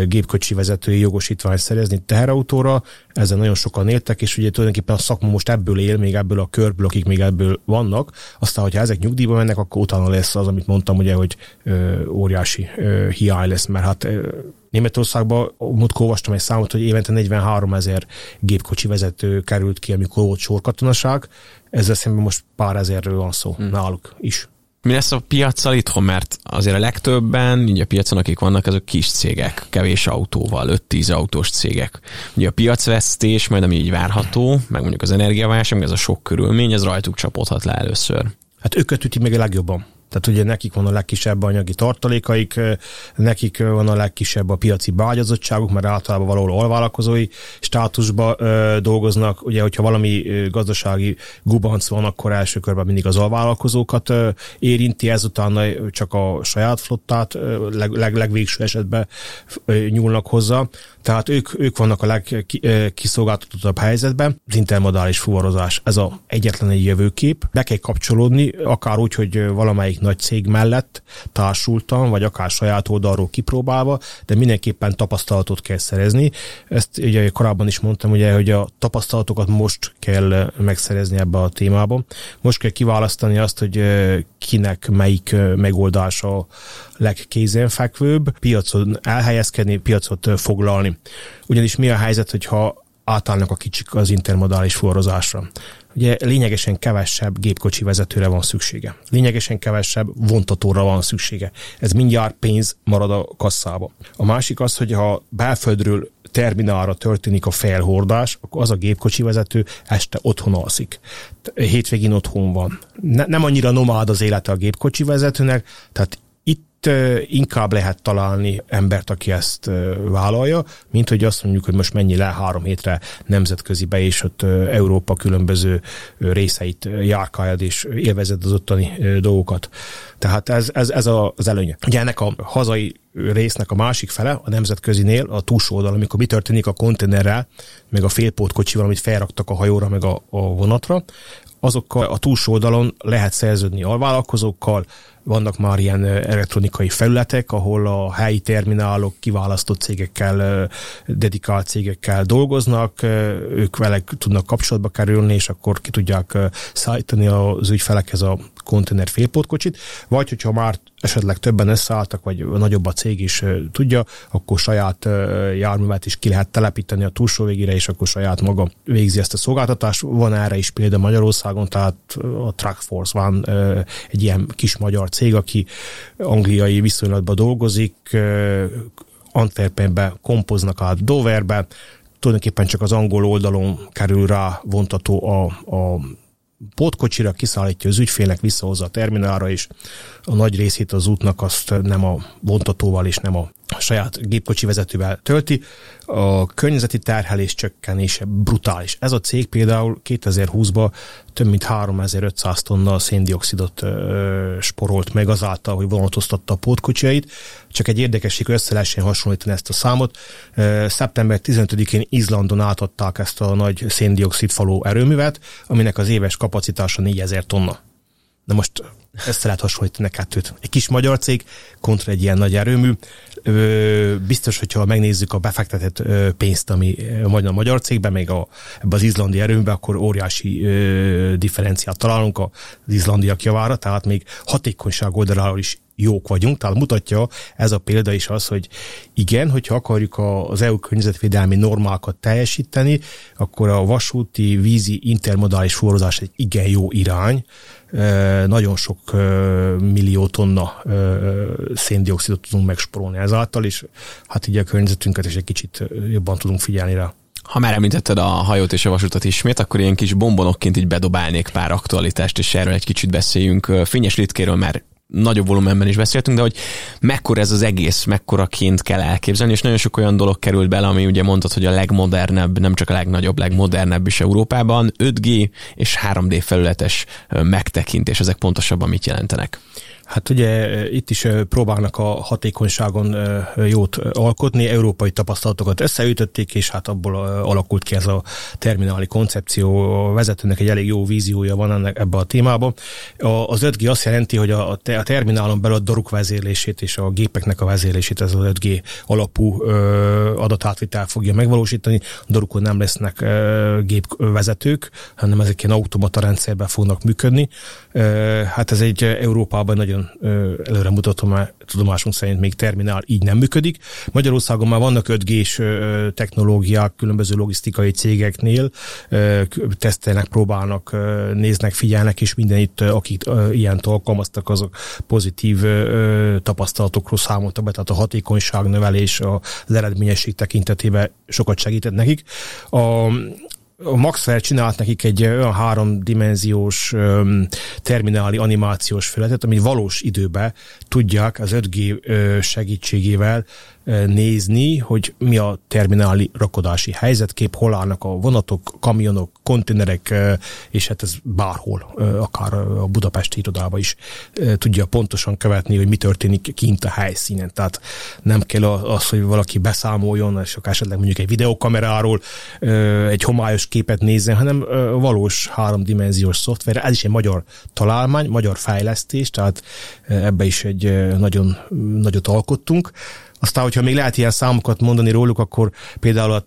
gépkocsi vezetői jogosítványt szerezni teherautóra, ezzel nagyon sokan éltek, és ugye tulajdonképpen a szakma most ebből él, még ebből a körből, akik még ebből vannak. Aztán, hogyha ezek nyugdíjba mennek, akkor utána lesz az, amit mondtam, ugye, hogy ö, óriási ö, hiány lesz, mert hát ö, Németországban múltkor olvastam egy számot, hogy évente 43 ezer gépkocsi vezető került ki, amikor volt sorkatonaság. Ezzel szemben most pár ezerről van szó hmm. náluk is. Mi lesz a piacsal itthon? Mert azért a legtöbben, így a piacon, akik vannak, azok kis cégek, kevés autóval, 5-10 autós cégek. Ugye a piacvesztés, majd ami így várható, meg mondjuk az energiaválság, ez a sok körülmény, ez rajtuk csapódhat le először. Hát őket üti meg a legjobban. Tehát ugye nekik van a legkisebb anyagi tartalékaik, nekik van a legkisebb a piaci beágyazottságuk, mert általában valahol alvállalkozói státusba ö, dolgoznak. Ugye, hogyha valami gazdasági gubanc van, akkor első körben mindig az alvállalkozókat ö, érinti, ezután csak a saját flottát ö, leg, leg, legvégső esetben ö, nyúlnak hozzá. Tehát ők, ők vannak a legkiszolgáltatottabb helyzetben. Az intermodális fuvarozás, ez a egyetlen egy jövőkép. Be kell kapcsolódni, akár úgy, hogy valamelyik nagy cég mellett társultan, vagy akár saját oldalról kipróbálva, de mindenképpen tapasztalatot kell szerezni. Ezt ugye korábban is mondtam, ugye, hogy a tapasztalatokat most kell megszerezni ebbe a témába. Most kell kiválasztani azt, hogy kinek melyik megoldása legkézenfekvőbb, piacon elhelyezkedni, piacot foglalni. Ugyanis mi a helyzet, hogyha átállnak a kicsik az intermodális forrozásra. Ugye lényegesen kevesebb gépkocsi vezetőre van szüksége. Lényegesen kevesebb vontatóra van szüksége. Ez mindjárt pénz marad a kasszába. A másik az, hogy ha belföldről terminálra történik a felhordás, akkor az a gépkocsi vezető este otthon alszik. Hétvégén otthon van. Ne, nem annyira nomád az élete a gépkocsi vezetőnek, tehát inkább lehet találni embert, aki ezt vállalja, mint hogy azt mondjuk, hogy most mennyi le három hétre nemzetközibe, és ott Európa különböző részeit járkáljad, és élvezed az ottani dolgokat. Tehát ez, ez, ez az előnye. Ugye ennek a hazai résznek a másik fele, a nemzetközinél, a túlsó oldal, amikor mi történik a konténerrel, meg a félpótkocsival, amit felraktak a hajóra, meg a, a vonatra, azokkal a túlsó oldalon lehet szerződni alvállalkozókkal, vannak már ilyen elektronikai felületek, ahol a helyi terminálok kiválasztott cégekkel, dedikált cégekkel dolgoznak, ők vele tudnak kapcsolatba kerülni, és akkor ki tudják szállítani az ügyfelekhez a konténer félpótkocsit, vagy hogyha már esetleg többen összeálltak, vagy nagyobb a cég is tudja, akkor saját járművet is ki lehet telepíteni a túlsó végére, és akkor saját maga végzi ezt a szolgáltatást. Van erre is példa Magyarországon, tehát a Trackforce van egy ilyen kis magyar cég, aki angliai viszonylatban dolgozik, Antwerpenbe kompoznak át Doverbe, tulajdonképpen csak az angol oldalon kerül rá vontató a, a pótkocsira, kiszállítja az ügyfélnek, visszahozza a terminálra, és a nagy részét az útnak azt nem a vontatóval és nem a saját gépkocsi vezetővel tölti. A környezeti terhelés csökkenése brutális. Ez a cég például 2020-ban több mint 3500 tonna széndiokszidot ö, sporolt meg azáltal, hogy vonatoztatta a pótkocsiait. Csak egy érdekesség, hogy össze lehessen hasonlítani ezt a számot. Ö, szeptember 15-én Izlandon átadták ezt a nagy széndiokszid faló erőművet, aminek az éves kapacitása 4000 tonna. Na most össze lehet hasonlítani a kettőt. Egy kis magyar cég kontra egy ilyen nagy erőmű. Biztos, hogyha megnézzük a befektetett pénzt, ami a magyar cégben, még a, ebbe az izlandi erőműbe, akkor óriási differenciát találunk az izlandiak javára, tehát még hatékonyság oldaláról is jók vagyunk, tehát mutatja ez a példa is az, hogy igen, hogyha akarjuk az EU környezetvédelmi normákat teljesíteni, akkor a vasúti, vízi, intermodális forrozás egy igen jó irány, nagyon sok millió tonna széndiokszidot tudunk megsporolni ezáltal, és hát így a környezetünket is egy kicsit jobban tudunk figyelni rá. Ha már említetted a hajót és a vasutat ismét, akkor ilyen kis bombonokként így bedobálnék pár aktualitást, és erről egy kicsit beszéljünk. Fényes Litkéről már nagyobb volumenben is beszéltünk, de hogy mekkora ez az egész, mekkora-ként kell elképzelni, és nagyon sok olyan dolog került bele, ami ugye mondtad, hogy a legmodernebb, nem csak a legnagyobb, legmodernebb is Európában, 5G és 3D felületes megtekintés, ezek pontosabban mit jelentenek? Hát ugye itt is próbálnak a hatékonyságon jót alkotni, európai tapasztalatokat összeütötték, és hát abból alakult ki ez a termináli koncepció. A vezetőnek egy elég jó víziója van ennek ebbe a témában. Az 5G azt jelenti, hogy a, a terminálon belül a doruk vezérlését és a gépeknek a vezérlését ez az 5G alapú adatátvitel fogja megvalósítani. A dorukon nem lesznek gépvezetők, hanem ezek ilyen automata rendszerben fognak működni. Hát ez egy Európában nagyon nagyon előre mutatom, tudomásunk szerint még terminál így nem működik. Magyarországon már vannak 5G-s technológiák különböző logisztikai cégeknél, tesztelnek, próbálnak, néznek, figyelnek, és minden itt, akik ilyen alkalmaztak, azok pozitív tapasztalatokról számoltak be, tehát a hatékonyság növelés, az eredményesség tekintetében sokat segített nekik. A, a Maxwell csinált nekik egy olyan háromdimenziós termináli animációs felületet, ami valós időben tudják az 5G segítségével nézni, hogy mi a termináli rakodási helyzetkép, hol állnak a vonatok, kamionok, konténerek, és hát ez bárhol, akár a budapesti irodában is tudja pontosan követni, hogy mi történik kint a helyszínen. Tehát nem kell az, hogy valaki beszámoljon, és esetleg mondjuk egy videokameráról egy homályos képet nézzen, hanem valós háromdimenziós szoftver. Ez is egy magyar találmány, magyar fejlesztés, tehát ebbe is egy nagyon nagyot alkottunk. Aztán, hogyha még lehet ilyen számokat mondani róluk, akkor például a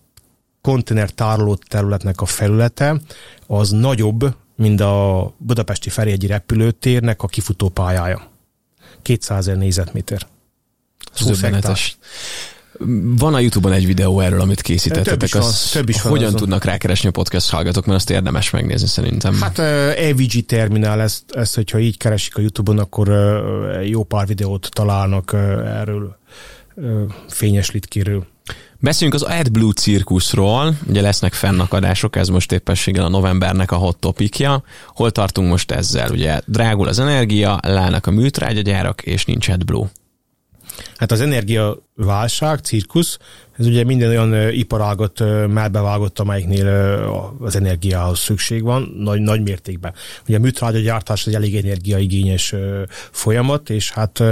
konténer tároló területnek a felülete az nagyobb, mint a budapesti Ferihegyi repülőtérnek a kifutó pályája. 200 ezer négyzetméter. Van a Youtube-on egy videó erről, amit készítettetek. Több is van, az, több is van hogyan azon. tudnak rákeresni a podcast hallgatók, mert azt érdemes megnézni szerintem. Hát EVG terminál, ezt, ezt, hogyha így keresik a Youtube-on, akkor jó pár videót találnak erről fényes litkéről. Beszéljünk az AdBlue cirkuszról, ugye lesznek fennakadások, ez most éppességgel a novembernek a hot topikja. Hol tartunk most ezzel? Ugye drágul az energia, lálnak a műtrágyagyárak, és nincs AdBlue. Hát az energiaválság, cirkusz, ez ugye minden olyan iparágot melbevágott, amelyiknél az energiához szükség van, nagy, nagy mértékben. Ugye a műtrágya gyártás egy elég energiaigényes folyamat, és hát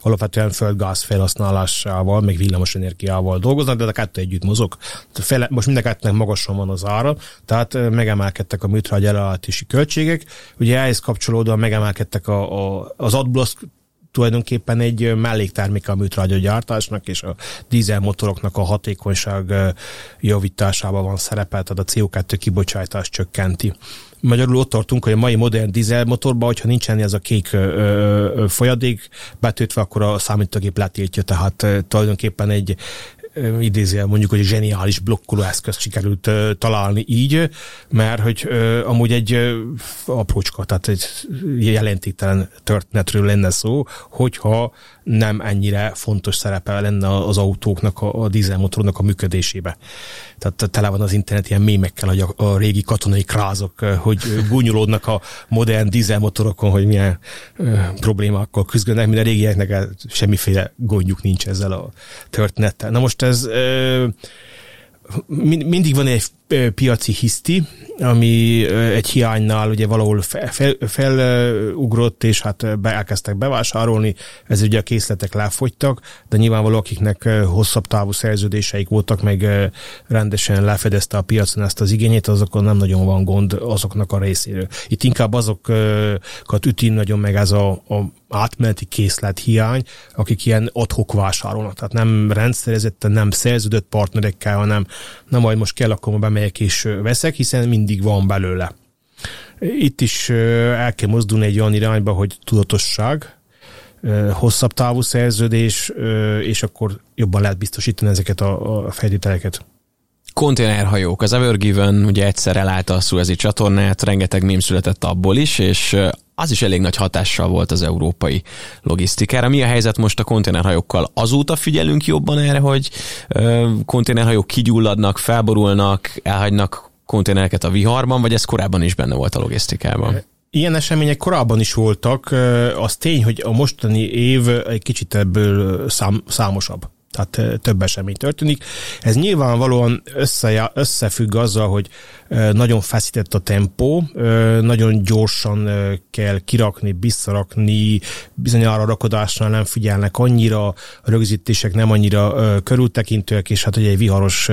alapvetően földgáz felhasználásával, meg villamos energiával dolgoznak, de a kettő együtt mozog. Most mind a kettőnek magasan van az ára, tehát megemelkedtek a műtrágya ellátási költségek. Ugye ehhez kapcsolódóan megemelkedtek a, a, az AdBlue tulajdonképpen egy mellékterméke a műtrágya gyártásnak, és a dízelmotoroknak a hatékonyság javításában van szerepel, tehát a CO2 kibocsátás csökkenti. Magyarul ott tartunk, hogy a mai modern dízelmotorban, hogyha nincsen ez a kék ö, ö, folyadék betötve, akkor a számítógép letiltja, tehát tulajdonképpen egy idézél mondjuk, hogy zseniális blokkoló eszközt sikerült találni így, mert hogy amúgy egy aprócska, tehát egy jelentéktelen történetről lenne szó, hogyha nem ennyire fontos szerepe lenne az autóknak, a, a dízelmotornak a működésébe. Tehát tele van az internet ilyen mémekkel, hogy a, a régi katonai krázok, hogy gúnyolódnak a modern dízelmotorokon, hogy milyen ö, problémákkal küzdenek, mint a régieknek semmiféle gondjuk nincs ezzel a történettel. Na most ez ö, mindig van egy piaci hiszti, ami egy hiánynál ugye valahol felugrott, fel, és hát be, elkezdtek bevásárolni, ez ugye a készletek lefogytak, de nyilvánvaló akiknek hosszabb távú szerződéseik voltak, meg rendesen lefedezte a piacon ezt az igényét, azokon nem nagyon van gond azoknak a részéről. Itt inkább azokat üti nagyon meg ez a, a átmeneti készlet hiány, akik ilyen adhok vásárolnak, tehát nem rendszerezetten, nem szerződött partnerekkel, hanem na majd most kell, akkor bemegyek és veszek, hiszen mindig van belőle. Itt is el kell mozdulni egy olyan irányba, hogy tudatosság, hosszabb távú szerződés, és akkor jobban lehet biztosítani ezeket a, a feltételeket konténerhajók. Az Evergiven ugye egyszer elállta a Suezi csatornát, rengeteg mém született abból is, és az is elég nagy hatással volt az európai logisztikára. Mi a helyzet most a konténerhajókkal? Azóta figyelünk jobban erre, hogy konténerhajók kigyulladnak, felborulnak, elhagynak konténereket a viharban, vagy ez korábban is benne volt a logisztikában? Ilyen események korábban is voltak. Az tény, hogy a mostani év egy kicsit ebből szám, számosabb tehát több esemény történik. Ez nyilvánvalóan össze, összefügg azzal, hogy nagyon feszített a tempó, nagyon gyorsan kell kirakni, visszarakni, bizonyára rakodásnál nem figyelnek annyira, a rögzítések nem annyira körültekintőek, és hát ugye egy viharos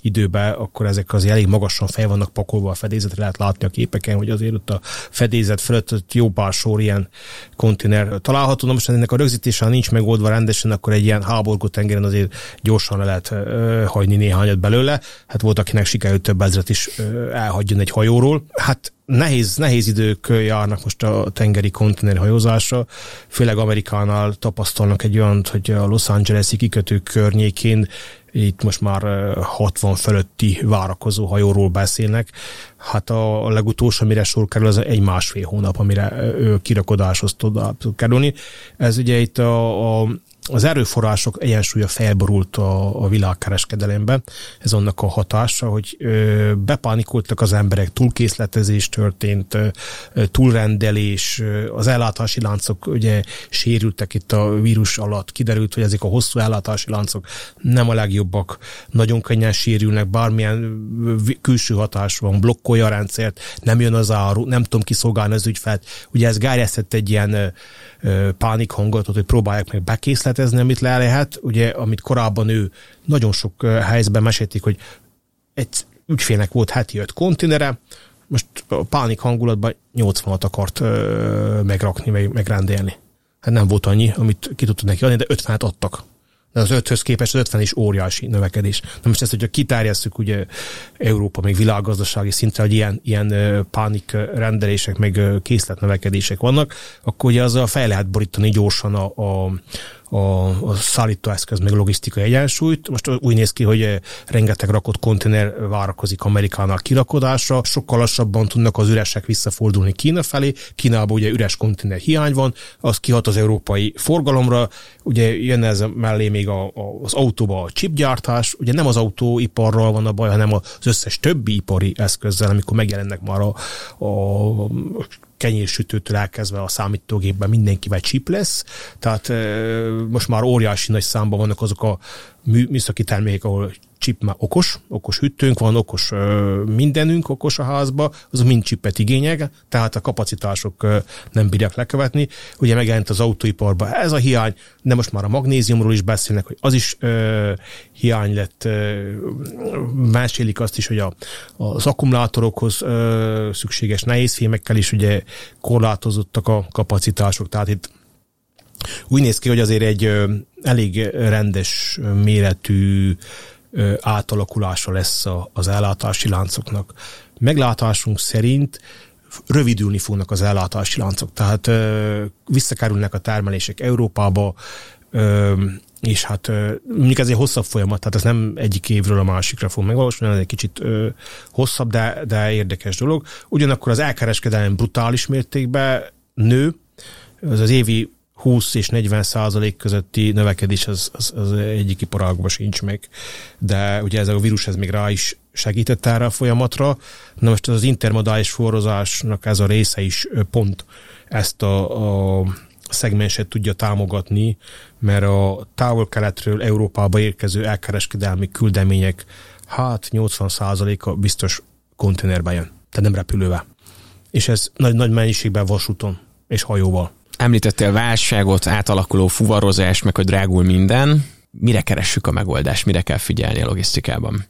időben akkor ezek az elég magasan fel vannak pakolva a fedézetre, lehet látni a képeken, hogy azért ott a fedézet fölött jó pár sor ilyen konténer található. Na most ennek a rögzítése, ha nincs megoldva rendesen, akkor egy ilyen háborgó tengeren azért gyorsan le lehet hagyni néhányat belőle. Hát volt, akinek sikerült több ezret is elhagyjon egy hajóról. Hát nehéz, nehéz idők járnak most a tengeri konténerhajózásra, főleg Amerikánál tapasztalnak egy olyan, hogy a Los Angeles-i kikötő környékén itt most már 60 fölötti várakozó hajóról beszélnek. Hát a legutolsó, amire sor kerül, az egy másfél hónap, amire ő kirakodáshoz tud kerülni. Ez ugye itt a, a az erőforrások egyensúlya felborult a, a világkereskedelemben. Ez annak a hatása, hogy ö, bepánikoltak az emberek, túlkészletezés történt, ö, túlrendelés, ö, az ellátási láncok ugye sérültek itt a vírus alatt, kiderült, hogy ezek a hosszú ellátási láncok nem a legjobbak, nagyon könnyen sérülnek, bármilyen külső hatás van, blokkolja a rendszert, nem jön az áru, nem tudom kiszolgálni az ügyfelt. Ugye ez gájesztett egy ilyen pánik hangot, hogy próbálják meg bekészletezni, amit le lehet. Ugye, amit korábban ő nagyon sok helyzetben mesélték, hogy egy ügyfélnek volt heti öt kontinere, most a pánik hangulatban 80-at akart megrakni, meg, megrendelni. Hát nem volt annyi, amit ki tudtuk neki adni, de 50-et adtak de az öthöz képest az 50 is óriási növekedés. Na most ezt, hogyha kitárjasztjuk ugye Európa, még világgazdasági szintre, hogy ilyen, ilyen pánik rendelések, meg készletnövekedések vannak, akkor ugye azzal fel lehet borítani gyorsan a, a a, a szállítóeszköz meg logisztikai egyensúlyt. Most úgy néz ki, hogy eh, rengeteg rakott konténer várakozik Amerikánál kirakodásra, sokkal lassabban tudnak az üresek visszafordulni Kína felé. Kínában ugye üres konténer hiány van, az kihat az európai forgalomra, ugye jön ez mellé még a, a, az autóba a chipgyártás, ugye nem az autóiparral van a baj, hanem az összes többi ipari eszközzel, amikor megjelennek már a, a kenyérsütőtől elkezdve a számítógépben mindenkivel chip lesz, tehát most már óriási nagy számban vannak azok a műszaki termékek, ahol chip már okos, okos hűtőnk van, okos ö, mindenünk okos a házba, az mind chipet igényel, tehát a kapacitások ö, nem bírják lekövetni. Ugye megjelent az autóiparban ez a hiány, de most már a magnéziumról is beszélnek, hogy az is ö, hiány lett. Ö, mesélik azt is, hogy a, az akkumulátorokhoz ö, szükséges nehézfémekkel is ugye korlátozottak a kapacitások, tehát itt úgy néz ki, hogy azért egy elég rendes méretű átalakulása lesz az ellátási láncoknak. Meglátásunk szerint rövidülni fognak az ellátási láncok, tehát visszakerülnek a termelések Európába, és hát mondjuk ez egy hosszabb folyamat, tehát ez nem egyik évről a másikra fog megvalósulni, ez egy kicsit ö, hosszabb, de, de érdekes dolog. Ugyanakkor az elkereskedelem brutális mértékben nő, az az évi 20 és 40 százalék közötti növekedés az, az, az egyik iparágban sincs meg, de ugye ez a vírus ez még rá is segített erre a folyamatra. Na most az intermodális forrozásnak ez a része is pont ezt a, a szegmenset tudja támogatni, mert a távol-keletről Európába érkező elkereskedelmi küldemények hát 80%-a biztos konténerben jön, tehát nem repülővel. És ez nagy, nagy mennyiségben vasúton és hajóval. Említettél válságot, átalakuló fuvarozást, meg hogy drágul minden. Mire keressük a megoldást, mire kell figyelni a logisztikában?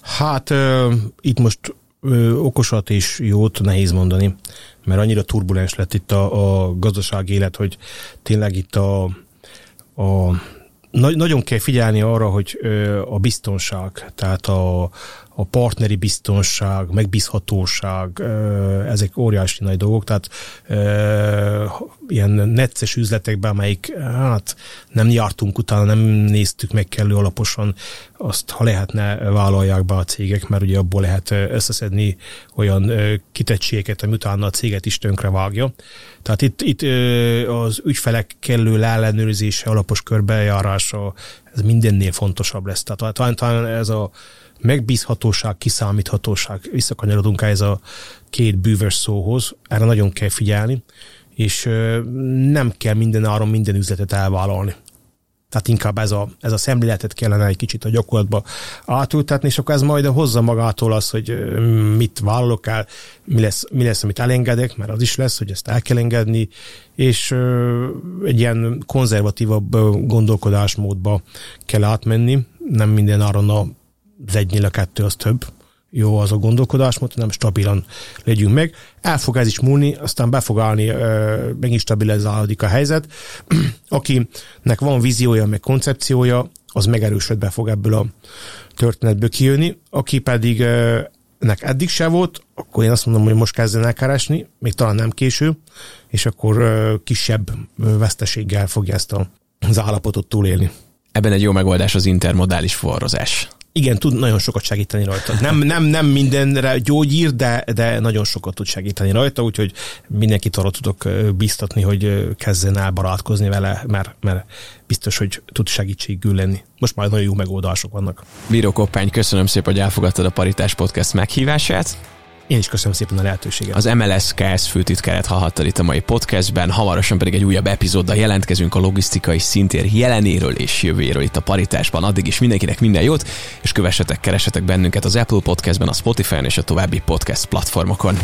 Hát uh, itt most uh, okosat és jót nehéz mondani, mert annyira turbulens lett itt a, a gazdaság élet, hogy tényleg itt a, a na, nagyon kell figyelni arra, hogy a biztonság, tehát a, a partneri biztonság, megbízhatóság, ezek óriási nagy dolgok, tehát ilyen necces üzletekben, amelyik hát nem jártunk utána, nem néztük meg kellő alaposan, azt ha lehetne vállalják be a cégek, mert ugye abból lehet összeszedni olyan kitettségeket, ami utána a céget is tönkre vágja. Tehát itt, itt az ügyfelek kellő ellenőrzése, alapos körbejárása, ez mindennél fontosabb lesz. Tehát talán, talán ez a megbízhatóság, kiszámíthatóság, visszakanyarodunk ez a két bűvös szóhoz, erre nagyon kell figyelni, és nem kell minden áron minden üzletet elvállalni. Tehát inkább ez a, ez a szemléletet kellene egy kicsit a gyakorlatba átültetni, és akkor ez majd hozza magától az, hogy mit vállalok el, mi lesz, mi lesz, amit elengedek, mert az is lesz, hogy ezt el kell engedni, és egy ilyen konzervatívabb gondolkodásmódba kell átmenni, nem minden áron a az egynél a kettő az több. Jó az a gondolkodásmód, nem stabilan legyünk meg. El fog ez is múlni, aztán be fog állni, megint stabilizálódik a helyzet. Akinek van víziója, meg koncepciója, az megerősödve fog ebből a történetből kijönni. Aki pedig nek eddig se volt, akkor én azt mondom, hogy most kezden el még talán nem késő, és akkor kisebb veszteséggel fogja ezt az állapotot túlélni. Ebben egy jó megoldás az intermodális forrozás igen, tud nagyon sokat segíteni rajta. Nem, nem, nem mindenre gyógyír, de, de nagyon sokat tud segíteni rajta, úgyhogy mindenkit arra tudok biztatni, hogy kezdjen el barátkozni vele, mert, mert biztos, hogy tud segítségül lenni. Most már nagyon jó megoldások vannak. Bíró Koppány, köszönöm szépen, hogy elfogadtad a Paritás Podcast meghívását. Én is köszönöm szépen a lehetőséget. Az MLS KS főtitkárát hallhattad itt a mai podcastben, hamarosan pedig egy újabb epizóddal jelentkezünk a logisztikai szintér jelenéről és jövőjéről itt a paritásban. Addig is mindenkinek minden jót, és kövessetek, keresetek bennünket az Apple Podcastben, a Spotify-on és a további podcast platformokon.